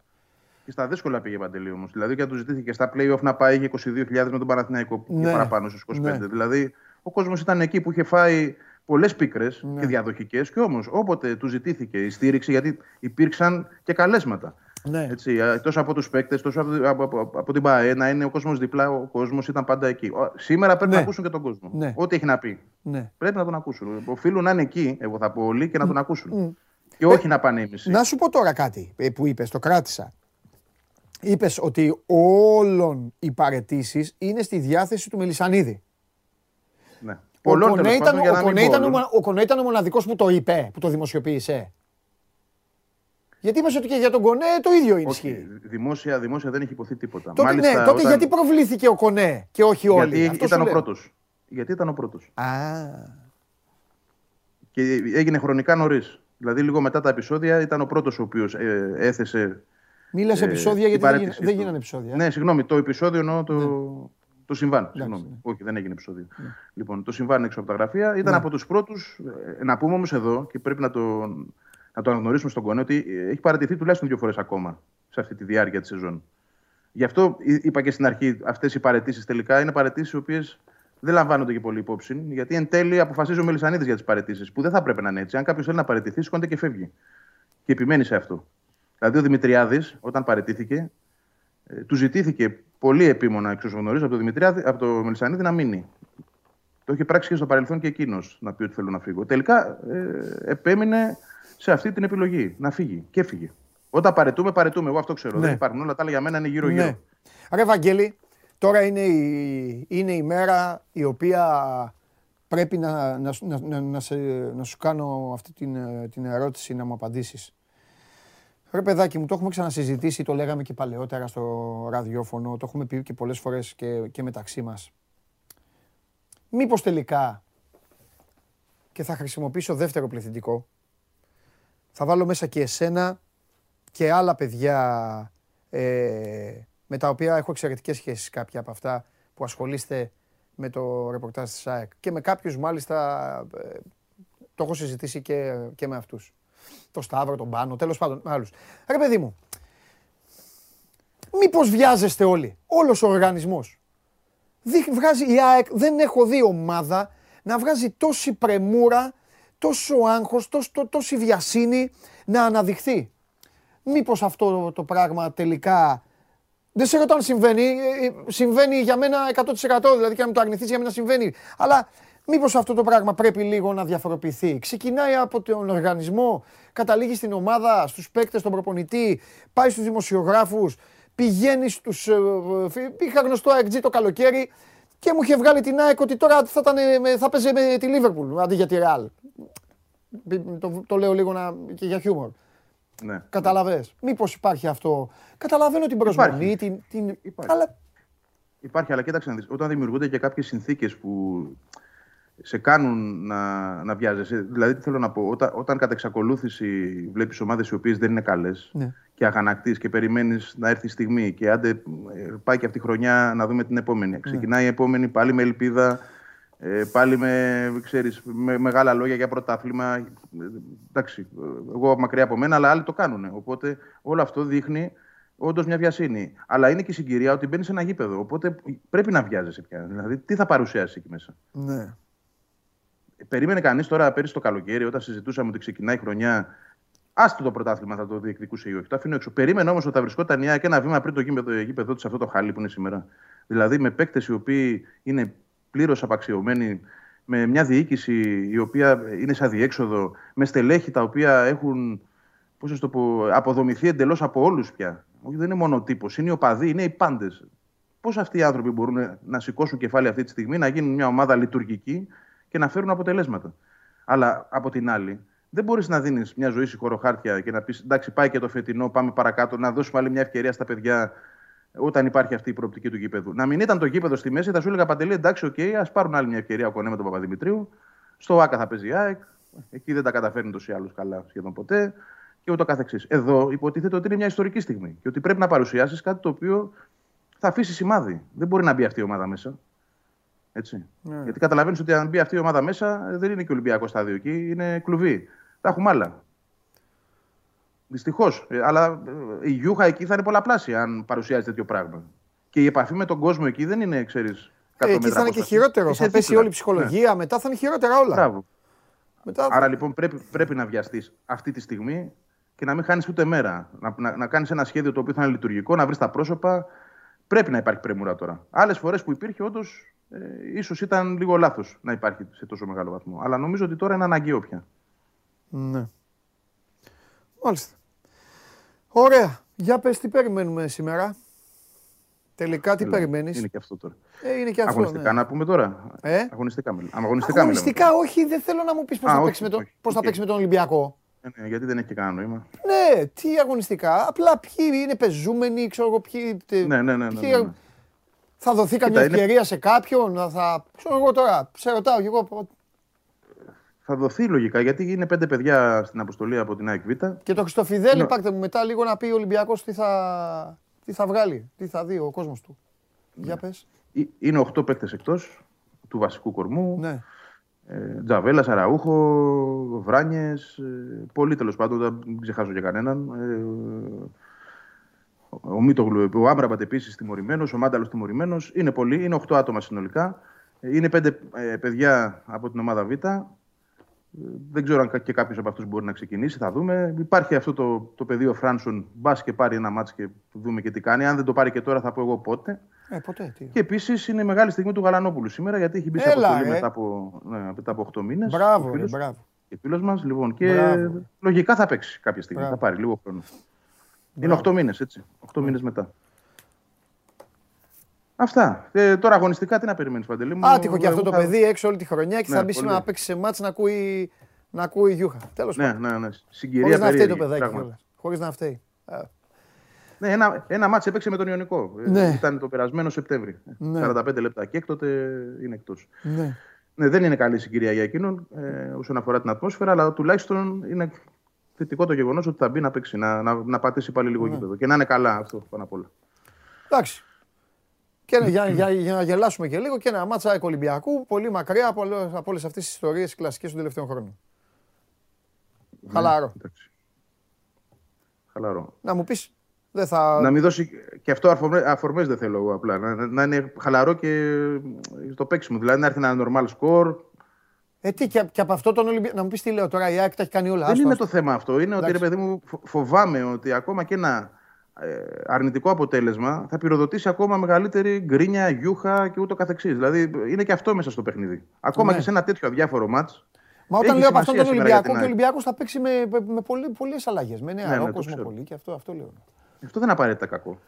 Και στα δύσκολα πήγε παντελή όμως. Δηλαδή και να τους ζητήθηκε στα playoff να πάει είχε 22.000 με τον Παναθηναϊκό Ναι. και παραπάνω στους 25. Ναι. Δηλαδή ο κόσμος ήταν εκεί που είχε φάει πολλές πίκρες Ναι. και διαδοχικές και όμως όποτε τους ζητήθηκε η στήριξη, γιατί υπήρξαν και καλέσματα. Ναι. Έτσι, ε, τόσο από τους παίκτες, τόσο από, από, από, από την ΠΑΕ, να είναι ο κόσμος διπλά, ο κόσμος ήταν πάντα εκεί. Ο- Σήμερα πρέπει Ναι. να ακούσουν και τον κόσμο. Ναι. Ό,τι έχει να πει. Ναι. Πρέπει να τον ακούσουν. Οφείλουν να είναι εκεί, εγώ θα πω όλοι, και να τον ακούσουν. Και όχι να πάνε ήμιση. Να σου πω τώρα κάτι ε, που είπες, το κράτησα. Είπες ότι όλων οι παρετήσεις είναι στη διάθεση του Μελισανίδη. Ναι. Ο Πολλών, Κονέ τέλος ήταν, πάντων, για ο να μην Κονέ πω ήταν ο, όλων. μονα- ο Κονέ ήταν ο μοναδικός που το είπε, που το δημοσιοποίησε. Γιατί είπες ότι και για τον Κονέ το ίδιο Όχι, ισχύει. δημόσια, δημόσια δεν έχει υποθεί τίποτα. Τότε, ναι, τότε όταν- γιατί προβλήθηκε ο Κονέ και όχι όλοι. Γιατί Αυτό ήταν σου ο λέω. πρώτος. Γιατί ήταν ο πρώτος. Α, Και έγινε χρονικά νωρίς. Δηλαδή, λίγο μετά τα επεισόδια ήταν ο πρώτος ο οποίος έθεσε. μίλας ε, επεισόδια την γιατί δεν, παρέτησή γίνα- δεν του. γίνανε επεισόδια. ε. Ναι, συγγνώμη, το επεισόδιο εννοώ το, το συμβάν. συγγνώμη. ναι. Όχι, δεν έγινε επεισόδιο. Λοιπόν, το συμβάν έξω από τα γραφεία ήταν Ναι. από τους πρώτους. Να πούμε όμως εδώ και πρέπει να το, να το αναγνωρίσουμε στον Κονέ ότι ε, έχει παρατηθεί τουλάχιστον δύο φορές ακόμα σε αυτή τη διάρκεια της σεζόν. Γι' αυτό εί- είπα και στην αρχή, αυτές οι παρετήσεις τελικά είναι παρετήσεις οι οποίες δεν λαμβάνονται και πολύ υπόψη. Γιατί εν τέλει αποφασίζει ο Μελισανίδης για τις παρετήσεις, που δεν θα πρέπει να είναι έτσι. Αν κάποιος θέλει να παρετηθεί, σηκώνεται και φεύγει. Και επιμένει σε αυτό. Δηλαδή ο Δημητριάδης, όταν παρετήθηκε, ε, του ζητήθηκε πολύ επίμονα εξ όσων γνωρίζω από τον Δημητριάδη, από το Μελισανίδη να μείνει. Το είχε πράξει και στο παρελθόν και εκείνος να πει ότι θέλω να φύγω. Τελικά ε, επέμεινε σε αυτή την επιλογή να φύγει και έφυγε. Όταν παρετούμε, παρετούμε. Εγώ αυτό ξέρω. Ναι. Δεν υπάρχουν όλα τα άλλα για μένα είναι γύρω-γύρω. Ναι. Ρε Βαγγέλη, τώρα είναι η, είναι η μέρα η οποία πρέπει να, να, σου- να, να, να σε, να σου κάνω αυτή την, ε, την ερώτηση να μου απαντήσεις. Ρε παιδάκι μου, το έχουμε ξανασυζητήσει, το λέγαμε και παλαιότερα στο ραδιόφωνο, το έχουμε πει και πολλές φορές και, και μεταξύ μας. Μήπως τελικά, και θα χρησιμοποιήσω δεύτερο πληθυντικό, θα βάλω μέσα και εσένα και άλλα παιδιά ε, με τα οποία έχω εξαιρετικές σχέσεις κάποια από αυτά που ασχολείστε με το ρεπορτάζ της ΑΕΚ και με κάποιους μάλιστα ε, το έχω συζητήσει και, και με αυτούς. Το Σταύρο, τον Πάνο, τέλος πάντων με άλλους. Ρε παιδί μου, μήπως βιάζεστε όλοι, όλος ο οργανισμός. Δι- βγάζει η ΑΕΚ, δεν έχω δει ομάδα να βγάζει τόση πρεμούρα, τόσο άγχος, τόσο, τό- τόση βιασύνη να αναδειχθεί. Μήπως αυτό το πράγμα τελικά... Δεν σε ρωτώ αν συμβαίνει, ε, ε, συμβαίνει για μένα 100% δηλαδή και αν μου το αρνηθείς για μένα συμβαίνει. Αλλά Μήπως αυτό το πράγμα πρέπει λίγο να διαφοροποιηθεί. Ξεκινάει από τον οργανισμό, καταλήγει στην ομάδα, στους παίκτες, στον προπονητή, πάει στους δημοσιογράφους, πηγαίνει στους... ε, ε, Είχα γνωστό AXG το καλοκαίρι και μου είχε βγάλει την ΑΕΚ ότι τώρα θα, ήταν, ε, με- θα παίζει με τη Λίβερπουλ αντί για τη Ρεάλ. Το, το λέω λίγο να, και για χιούμορ. Ναι. Καταλαβες. Μήπως υπάρχει αυτό. Καταλαβαίνω την προσμονή, την, την... Υπάρχει. αλλά Υπάρχει, αλλά κοίταξε να δεις, όταν δημιουργούνται και κάποιες συνθήκες που σε κάνουν να, να βιάζεσαι. Δηλαδή, τι θέλω να πω, όταν, όταν κατά εξακολούθηση βλέπεις ομάδες οι οποίες δεν είναι καλές Ναι. Και αγανακτείς και περιμένεις να έρθει η στιγμή και άντε ε, πάει και αυτή η χρονιά να δούμε την επόμενη. Ξεκινάει η επόμενη πάλι με ελπίδα, ε, πάλι με, ξέρεις, με μεγάλα λόγια για πρωτάθλημα. Ε, εντάξει, ε, εγώ μακριά από μένα, αλλά άλλοι το κάνουν. Οπότε όλο αυτό δείχνει όντως μια βιασύνη. Αλλά είναι και η συγκυρία ότι μπαίνεις σε ένα γήπεδο. Οπότε πρέπει να βιάζεσαι πια. Δηλαδή, τι θα παρουσιάσει εκεί μέσα; ναι. Περίμενε κανείς τώρα πέρυσι το καλοκαίρι, όταν συζητούσαμε ότι ξεκινάει η χρονιά, άστο το πρωτάθλημα θα το διεκδικούσε ή όχι. Το αφήνω έξω. Περίμενε όμως ότι θα βρισκόταν η ΑΕΚ ένα βήμα πριν το γήπεδο, γήπεδο τη αυτό το χαλί που είναι σήμερα. Δηλαδή με παίκτες οι οποίοι είναι πλήρως απαξιωμένοι, με μια διοίκηση η οποία είναι σε αδιέξοδο, με στελέχη τα οποία έχουν πώς να σου το πω, αποδομηθεί εντελώς από όλους πια. Όχι, δεν είναι μόνο ο τύπος, είναι οι οπαδοί, είναι οι πάντες. Πώς αυτοί οι άνθρωποι μπορούν να σηκώσουν κεφάλι αυτή τη στιγμή, να γίνουν μια ομάδα λειτουργική και να φέρουν αποτελέσματα. Αλλά από την άλλη, δεν μπορείς να δίνεις μια ζωή σε χωροχάρτια και να πεις: Εντάξει, πάει και το φετινό, πάμε παρακάτω, να δώσουμε άλλη μια ευκαιρία στα παιδιά όταν υπάρχει αυτή η προοπτική του γήπεδου. Να μην ήταν το γήπεδο στη μέση, θα σου έλεγα Παντελή: Εντάξει, οκ, ας πάρουν άλλη μια ευκαιρία ο Κονέ με τον Παπαδημητρίου. Στο ΟΑΚΑ θα παίζει η ΑΕΚ. Εκεί δεν τα καταφέρνει τόσο ή άλλως καλά σχεδόν ποτέ. Και ούτω καθεξής. Εδώ υποτίθεται ότι είναι μια ιστορική στιγμή και ότι πρέπει να παρουσιάσεις κάτι το οποίο θα αφήσει σημάδι. Δεν μπορεί να μπει αυτή η ομάδα μέσα. Έτσι. Ναι. Γιατί καταλαβαίνεις ότι αν μπει αυτή η ομάδα μέσα, δεν είναι και Ολυμπιακό στάδιο εκεί, είναι κλουβί. Θα έχουμε άλλα. Δυστυχώς. Αλλά ε, η γιούχα εκεί θα είναι πολλαπλάσια αν παρουσιάζει τέτοιο πράγμα. Και η επαφή με τον κόσμο εκεί δεν είναι, ξέρεις. Ε, εκεί θα είναι και χειρότερο. Θα πέσει όλη η ψυχολογία, μετά θα είναι χειρότερα όλα. Ναι. Μπράβο. Μετά... Άρα λοιπόν πρέπει, πρέπει να βιαστείς αυτή τη στιγμή και να μην χάνεις ούτε μέρα. Να, να, να κάνεις ένα σχέδιο το οποίο θα είναι λειτουργικό, να βρεις τα πρόσωπα. Πρέπει να υπάρχει πρέμουρα τώρα. Άλλες φορές που υπήρχε, όντως, ε, ίσως ήταν λίγο λάθος να υπάρχει σε τόσο μεγάλο βαθμό. Αλλά νομίζω ότι τώρα είναι αναγκαίο πια. Ναι. Μάλιστα. Ωραία. Για πες τι περιμένουμε σήμερα; Τελικά τι Δηλαδή, περιμένεις; Είναι και αυτό τώρα. Ε, είναι και αυτό. αγωνιστικά ναι. να πούμε τώρα; Ε; Αγωνιστικά μιλάμε. Άμα αγωνιστικά, Αγωνιστικά όχι, δεν θέλω να μου πεις πώς, Α, θα, όχι, παίξει με τον, όχι. πώς θα Οκ. παίξει με τον Ολυμπιακό. μιλάμε. Ε, ναι, γιατί δεν έχει και κανένα νόημα. Ναι, τι αγωνιστικά. Απλά ποιοι είναι πεζούμενοι, ξέρω εγώ ποιοι. τε- Ναι, ναι, ναι. ναι, ποιοι- ναι, ναι. Θα δοθεί καμιά είναι- ευκαιρία σε κάποιον, να θα. Ξέρω εγώ τώρα, σε ρωτάω κι εγώ. Θα δοθεί λογικά γιατί είναι πέντε παιδιά στην αποστολή από την ΑΕΚ Β. Και το Χριστοφιδέλη, Ναι. πάρτε μου μετά λίγο να πει ο Ολυμπιακός τι θα, τι θα βγάλει, τι θα δει ο κόσμος του. Ναι. Για πες. Ε, Είναι 8 παίκτες εκτός του βασικού κορμού. Ναι. Ε, Τζαβέλα, Αραούχο, Βράνιες. πολλοί τέλος πάντων, δεν ξεχάσω για κανέναν. Ε, ο Μίτογλου, ο Άμπραμπατ επίσης τιμωρημένος, ο Μάνταλος τιμωρημένος. Είναι πολλοί, είναι 8 άτομα συνολικά. Ε, Είναι 5 παιδιά από την ομάδα Β. Ε, Δεν ξέρω αν κα- και κάποιος από αυτούς μπορεί να ξεκινήσει, θα δούμε. Υπάρχει αυτό το, το πεδίο Φράνσον. Μπας και πάρει ένα μάτσο και δούμε και τι κάνει. Αν δεν το πάρει και τώρα, θα πω εγώ πότε. Ε, ποτέ. Τι. Και επίσης είναι μεγάλη στιγμή του Γαλανόπουλου σήμερα γιατί έχει μπει σε Έλα, αποστολή ρε. μετά από, ναι, μετά από 8 μήνες. Μπράβο, ρε, μπράβο. Και φίλος μας, λοιπόν. Και Μπράβο. λογικά θα παίξει κάποια στιγμή. Μπράβο. Θα πάρει λίγο χρόνο. Είναι Μπράβο. 8 μήνες, έτσι. 8 μήνες μετά. Αυτά. Ε, τώρα αγωνιστικά τι να περιμένεις, Παντελή μου; Άτυχο και αυτό Εγώ το θα- παιδί έξω όλη τη χρονιά και Ναι, θα μπει πολύ. σήμερα να παίξει σε μάτς να ακούει, να ακούει γιούχα. Τέλος Ναι, πάντων. ναι, ναι. Συγκυρία Χωρίς να φταίει το περίεργη, παιδάκι πράγματι. κιόλα. Χωρίς να φταίει. Ε, Ναι, ένα, ένα μάτς έπαιξε με τον Ιωνικό. Ε, Ναι. Ήταν το περασμένο Σεπτέμβρη. Ναι. 45 λεπτά και έκτοτε είναι εκτός. Ναι. Ναι, δεν είναι καλή συγκυρία για εκείνον ε, όσον αφορά την ατμόσφαιρα, αλλά τουλάχιστον είναι θετικό το γεγονός ότι θα μπει να παίξει, να, να, να πατήσει πάλι λίγο Ναι. γήπεδο και να είναι καλά αυτό πάνω απ' όλα. Εντάξει. Και για, για, για να γελάσουμε και λίγο και ένα μάτσα ΑΕΚ Ολυμπιακού πολύ μακριά από, όλες- από όλες αυτές τις ιστορίες κλασικές των τελευταίων χρόνων. Χαλαρό. Ναι, εντάξει. Χαλαρό. Να μου πεις, δεν θα. Να μην δώσει και αυτό αφορμέ δεν θέλω εγώ απλά. Να, να είναι χαλαρό και στο παίξιμο. Δηλαδή να έρθει ένα normal score. Ε, τι, και, και από αυτό τον Ολυμπιακό. Να μου πεις τι λέω τώρα, η ΑΕΚ τα έχει κάνει όλα. Δεν άστο, είναι άστο. το θέμα αυτό. Είναι ότι ρε Εντάξει. παιδί μου φο- φοβάμαι ότι ακόμα και να ε, αρνητικό αποτέλεσμα θα πυροδοτήσει ακόμα μεγαλύτερη γκρίνια, γιούχα και ούτω καθεξής. Δηλαδή είναι και αυτό μέσα στο παιχνίδι. Ακόμα Ναι. και σε ένα τέτοιο αδιάφορο μάτς. Μα όταν έχει λέω από αυτόν τον σημασία σήμερα για Ολυμπιακό, την και ο ΑΕΚ. Ολυμπιακός θα παίξει με, με πολύ, πολλές αλλαγές. Με νεαρό ναι, το κόσμο ξέρω. πολύ και αυτό, αυτό λέω. Αυτό δεν είναι απαραίτητα κακό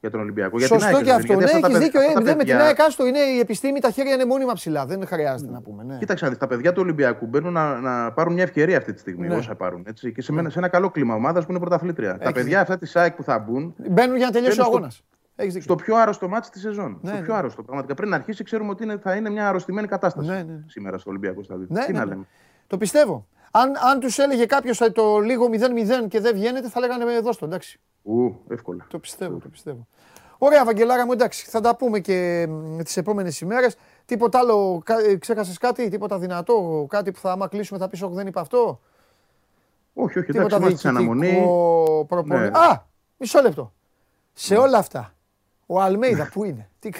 για τον Ολυμπιακό. Για την Σωστό ΑΕΚ, και δηλαδή, αυτό. γιατί Ναι, αυτά τα έχεις παιδ- δίκιο. αυτά Ε, τα δεν με την παιδιά- ΑΕΚ, άστο είναι η επιστήμη, τα χέρια είναι μόνιμα ψηλά. Δεν χρειάζεται να πούμε. Ναι. Κοίταξε, να δεις, τα παιδιά του Ολυμπιακού μπαίνουν να, να πάρουν μια ευκαιρία αυτή τη στιγμή. Ναι. Όσα πάρουν. Έτσι, και σε, ένα- σε ένα καλό κλίμα ομάδας που είναι πρωταθλήτρια. Τα παιδιά αυτά της ΑΕΚ που θα μπουν Μπαίνουν για να τελειώσει ο Μπαίνουν στο- αγώνας. Έχεις δίκιο. στο πιο άρρωστο μάτι της σεζόν. Ναι, στο ναι. πιο άρρωστο. Πραγματικά πριν να αρχίσει, ξέρουμε ότι είναι, θα είναι μια αρρωστημένη κατάσταση Ναι, ναι. σήμερα στο Ολυμπιακό στάδιο. Ναι, Τι ναι, να ναι. λέμε. Το πιστεύω. Αν, αν τους έλεγε κάποιος το λίγο 0-0 και δεν βγαίνετε, θα λέγανε με δώστο. Εντάξει. Ου, εύκολα. Το πιστεύω, το πιστεύω. Ωραία, Βαγγελάρα μου, εντάξει. Θα τα πούμε και τις επόμενες ημέρες. Τίποτα άλλο, ξέχασες κάτι, τίποτα δυνατό, κάτι που θα άμα κλείσουμε θα πεις Όχι, δεν είπα αυτό. Όχι, όχι, εντάξει, Τίποτα είμαστε σε αναμονή. διοικητικό προπονη- Ναι. Α, μισό λεπτό. Σε όλα αυτά, ο Αλμέιδα πού είναι; Τι...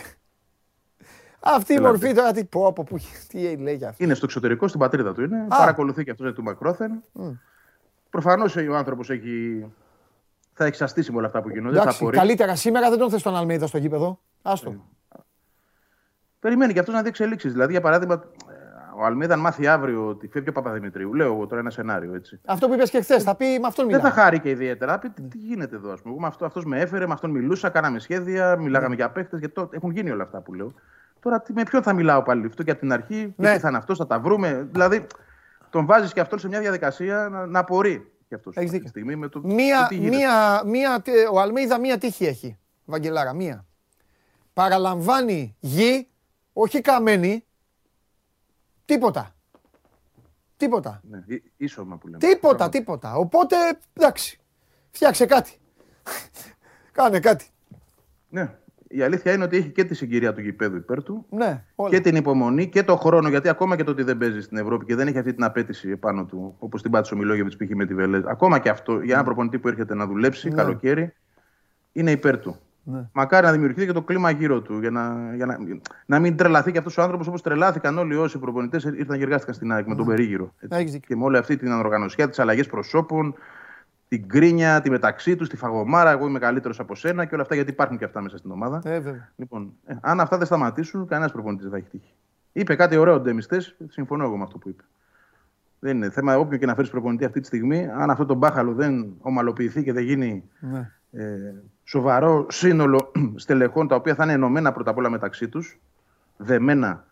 Αυτή η Έλατε. μορφή τώρα, τι πω, από πού, τι λέει για αυτό. Είναι στο εξωτερικό, στην πατρίδα του είναι. Παρακολουθεί και αυτό του Μακρόθεν. Προφανώ ο άνθρωπο έχει. Θα έχει σαστήσει με όλα αυτά που γίνονται. Θα Εντάξει, απορρεί. καλύτερα σήμερα δεν τον θες τον Αλμέιδα στο γήπεδο. Άστο. Ναι. Περιμένει και αυτό να δει εξελίξει. Δηλαδή, για παράδειγμα, ε, ο Αλμίδα, αν μάθει αύριο ότι φεύγει ο Παπαδημητρίου, λέω εγώ τώρα ένα σενάριο έτσι. Αυτό που είπες και χθες, θα πει με αυτόν Δεν μιλάμε. θα χάρει και ιδιαίτερα. Θα πει τι, τι γίνεται εδώ, ας πούμε. Εγώ με αυτό αυτός με έφερε, με αυτόν μιλούσα, κάναμε σχέδια, μιλάγαμε Ναι. για παίχτες. Γιατί το- έχουν γίνει όλα αυτά που λέω. Τώρα τι- με ποιον θα μιλάω πάλι αυτό και από την αρχή, Ναι. και τι θα είναι αυτός, θα τα βρούμε. Δηλαδή, τον βάζεις και αυτόν σε μια διαδικασία να, να απορεί και αυτός Έχεις αυτή τη δίκιο. στιγμή με το, Μία, το τι γίνεται. μία, μία, ο Αλμέιδα μία τύχη έχει, Βαγγελάρα, μία. Παραλαμβάνει γη, όχι καμένη, τίποτα. Τίποτα. Ναι, ί- ίσωμα που λέμε. Τίποτα, Πράγματι. τίποτα. Οπότε, εντάξει, φτιάξε κάτι. Κάνε κάτι. Ναι. Η αλήθεια είναι ότι έχει και τη συγκυρία του γηπέδου υπέρ του Ναι, όλα. και την υπομονή και το χρόνο. Γιατί ακόμα και το ότι δεν παίζει στην Ευρώπη και δεν έχει αυτή την απέτηση επάνω του, όπως την πάτησε ο Μιλόγεβιτ που είχε με τη Βελέζ. Ακόμα και αυτό για ένα προπονητή που έρχεται να δουλέψει Ναι. καλοκαίρι είναι υπέρ του. Ναι. Μακάρι να δημιουργηθεί και το κλίμα γύρω του για να, για να, να μην τρελαθεί και αυτός ο άνθρωπος όπως τρελάθηκαν όλοι όσοι προπονητές ήρθαν και εργάστηκαν στην ΑΕΚ με τον περίγυρο. έτσι. Έχεις δίκιο. Και με όλη αυτή την ανοργανωσιά, τις αλλαγές προσώπων, την κρίνια, τη μεταξύ τους, τη φαγωμάρα. Εγώ είμαι καλύτερος από σένα και όλα αυτά γιατί υπάρχουν και αυτά μέσα στην ομάδα. Ε, βέβαια. Λοιπόν, ε, αν αυτά δεν σταματήσουν, κανένας προπονητής δεν θα έχει τύχει. Είπε κάτι ωραίο ο Ντέμιστες, συμφωνώ εγώ με αυτό που είπε. Δεν είναι θέμα όποιο και να φέρει προπονητή αυτή τη στιγμή, αν αυτό το μπάχαλο δεν ομαλοποιηθεί και δεν γίνει Ναι. Ε, σοβαρό σύνολο στελεχών τα οποία θα είναι ενωμένα πρώτα απ' όλα μεταξύ τους, δεμένα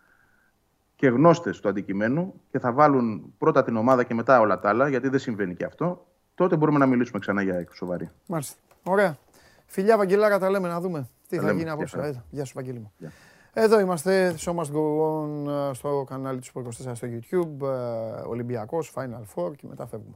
και γνώστες του αντικειμένου και θα βάλουν πρώτα την ομάδα και μετά όλα τα άλλα, γιατί δεν συμβαίνει και αυτό, τότε μπορούμε να μιλήσουμε ξανά για ΑΕΚ σοβαρή. Μάλιστα. Ωραία. Φιλιά, Βαγγελάρα, τα λέμε να δούμε τι Τα θα λέμε. γίνει Γεια απόψε. χαρά. Έλα, Γεια σου, Βαγγέλη μου. Γεια. Εδώ είμαστε, Show Must Go On, ε, στο κανάλι του Sport 24 στο YouTube, ε, Ολυμπιακός, Final Four και μετά φεύγουμε.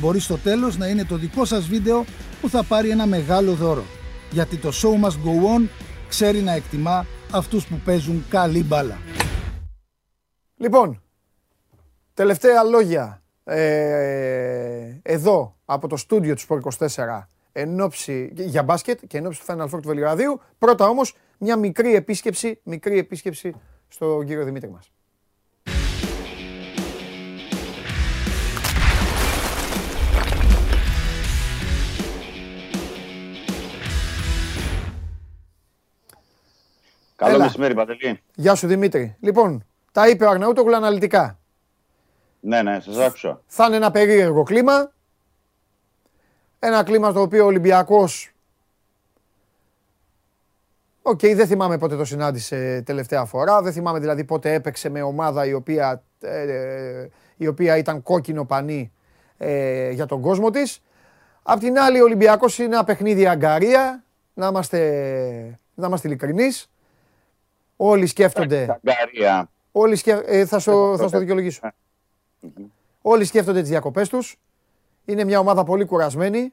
Μπορεί στο τέλος να είναι το δικό σας βίντεο που θα πάρει ένα μεγάλο δώρο. Γιατί το show must go on ξέρει να εκτιμά αυτούς που παίζουν καλή μπάλα. Λοιπόν, τελευταία λόγια ε, εδώ από το στούντιο του Sport 24 εν ώψη- για μπάσκετ και εν ώψη του Final Four του Βελιγραδίου. Πρώτα όμως μια μικρή επίσκεψη, μικρή επίσκεψη στον κύριο Δημήτρη μας. Καλό Έλα. μεσημέρι, Παντελή. Γεια σου Δημήτρη. Λοιπόν, τα είπε ο Αρναούτογλου αναλυτικά. Ναι, ναι, σας άκουσα. Θα είναι ένα περίεργο κλίμα. Ένα κλίμα στο οποίο ο Ολυμπιακός... Οκ, δεν θυμάμαι πότε το συνάντησε τελευταία φορά. Δεν θυμάμαι δηλαδή πότε έπαιξε με ομάδα η οποία, ε, η οποία ήταν κόκκινο πανί ε, για τον κόσμο της. Απ' την άλλη, ο Ολυμπιακός είναι ένα παιχνίδι αγγαρεία. Να είμαστε, να είμαστε ειλικρινείς. Όλοι σκέφτονται... Ταγκαρία. Όλοι σκε... ε, θα, στο, θα στο δικαιολογήσω. Όλοι σκέφτονται τις διακοπές τους. Είναι μια ομάδα πολύ κουρασμένη.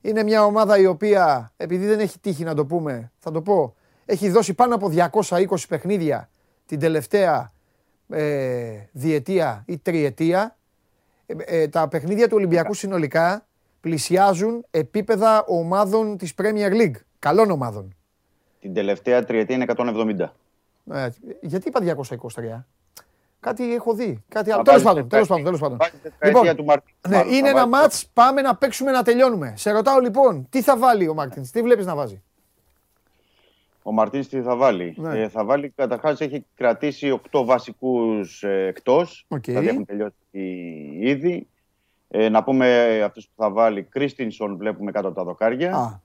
Είναι μια ομάδα η οποία, επειδή δεν έχει τύχει να το πούμε, θα το πω, έχει δώσει πάνω από 220 παιχνίδια την τελευταία ε, διετία ή τριετία. Ε, ε, τα παιχνίδια του Ολυμπιακού συνολικά πλησιάζουν επίπεδα ομάδων της Premier League. Καλών ομάδων. Την τελευταία τριετία είναι 170. Ε, γιατί είπα 223. Κάτι έχω δει. Κάτι άλλο. Θα Τέλος βάλεις πάντων. Τέλος πάντων, τέλος πάντων. Βάζεις τετραετία του Μαρτίνς. ναι, Μάλλον, είναι θα ένα βάλεις μάτς, πάμε να παίξουμε να τελειώνουμε. Σε ρωτάω λοιπόν, τι θα βάλει ο Μάρτινς, τι βλέπεις να βάζει; Ο Μαρτίνς τι θα βάλει; Ναι. Ε, θα βάλει καταρχάς έχει κρατήσει 8 βασικούς ε, εκτός. Οκ. Δηλαδή έχουν τελειώσει ήδη. Ε, να πούμε αυτούς που θα βάλει. Κρίστινσον βλέπουμε κάτω από τα δοκάρια. Α,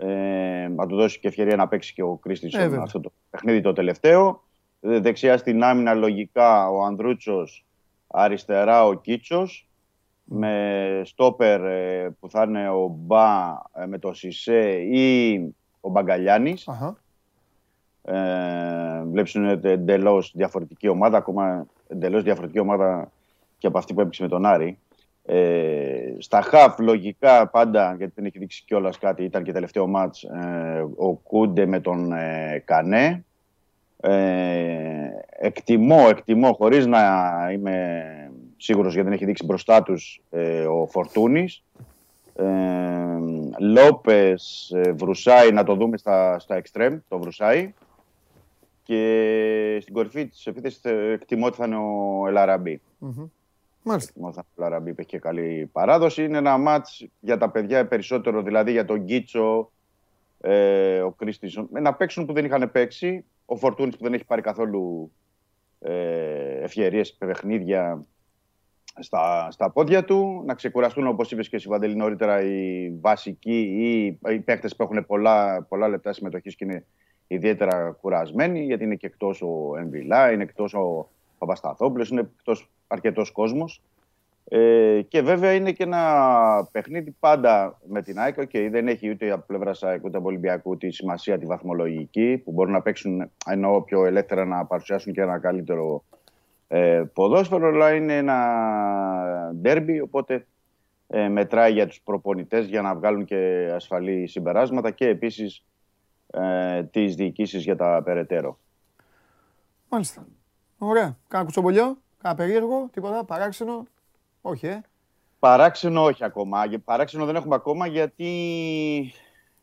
Ε, να του δώσει και ευκαιρία να παίξει και ο Ε, Κρίστινσον βέβαια. αυτό το παιχνίδι το τελευταίο. Ε, Δεξιά στην άμυνα λογικά ο Ανδρούτσος, αριστερά ο Κίτσος. Με στόπερ ε, που θα είναι ο Μπα ε, με το Σισε ή ο Μπαγκαλιάνης. αχα. Ε, βλέπεις είναι εντελώς διαφορετική ομάδα, ακόμα εντελώς διαφορετική ομάδα και από αυτή που έπαιξε με τον Άρη. Ε, στα χαφ λογικά πάντα, γιατί δεν έχει δείξει κιόλας κάτι, ήταν και τελευταίο μάτς, ε, ο Κούντε με τον ε, Κανέ. Ε, εκτιμώ, εκτιμώ, χωρίς να είμαι σίγουρος γιατί δεν έχει δείξει μπροστά τους ε, ο Φορτούνης. Ε, Λόπες, ε, Βρουσάη, να το δούμε στα, στα εξτρέμ, το Βρουσάη. Και στην κορυφή της επίθεσης ε, εκτιμώ ότι θα είναι ο Ελαραμπή. Μμμ. Μάλιστα. Εκτιμώ ότι θα είναι ο Ελαραμπή που έχει και καλή παράδοση. Είναι ένα μάτς για τα παιδιά περισσότερο, δηλαδή για τον Γκίτσο, ε, ο Κρίστισον, να παίξουν που δεν είχαν παίξει. Ο Φορτούνης που δεν έχει πάρει καθόλου ε, ευκαιρίες, παιχνίδια στα, στα πόδια του, να ξεκουραστούν όπως είπες και εσύ Βαντελή νωρίτερα οι βασικοί ή οι παίκτες που έχουν πολλά, πολλά λεπτά συμμετοχής και είναι ιδιαίτερα κουρασμένοι γιατί είναι και εκτός ο Εμβιλά, είναι εκτός ο Παπασταθόπουλος, είναι εκτός αρκετός κόσμος. Ε, και βέβαια είναι και ένα παιχνίδι πάντα με την ΑΕΚ. Okay, δεν έχει ούτε από πλευρά ΑΕΚ ούτε από Ολυμπιακού τη σημασία τη βαθμολογική που μπορούν να παίξουν ενώ πιο ελεύθερα να παρουσιάσουν και ένα καλύτερο ε, ποδόσφαιρο, αλλά είναι ένα ντέρμπι, οπότε ε, μετράει για τους προπονητές για να βγάλουν και ασφαλή συμπεράσματα και επίσης ε, τις διοικήσεις για τα περαιτέρω. Μάλιστα. Ωραία. Κάνα κουτσομπολιό, κάνα περίεργο, τίποτα, παράξενο. Όχι, ε. Παράξενο όχι ακόμα. Για- Παράξενο δεν έχουμε ακόμα γιατί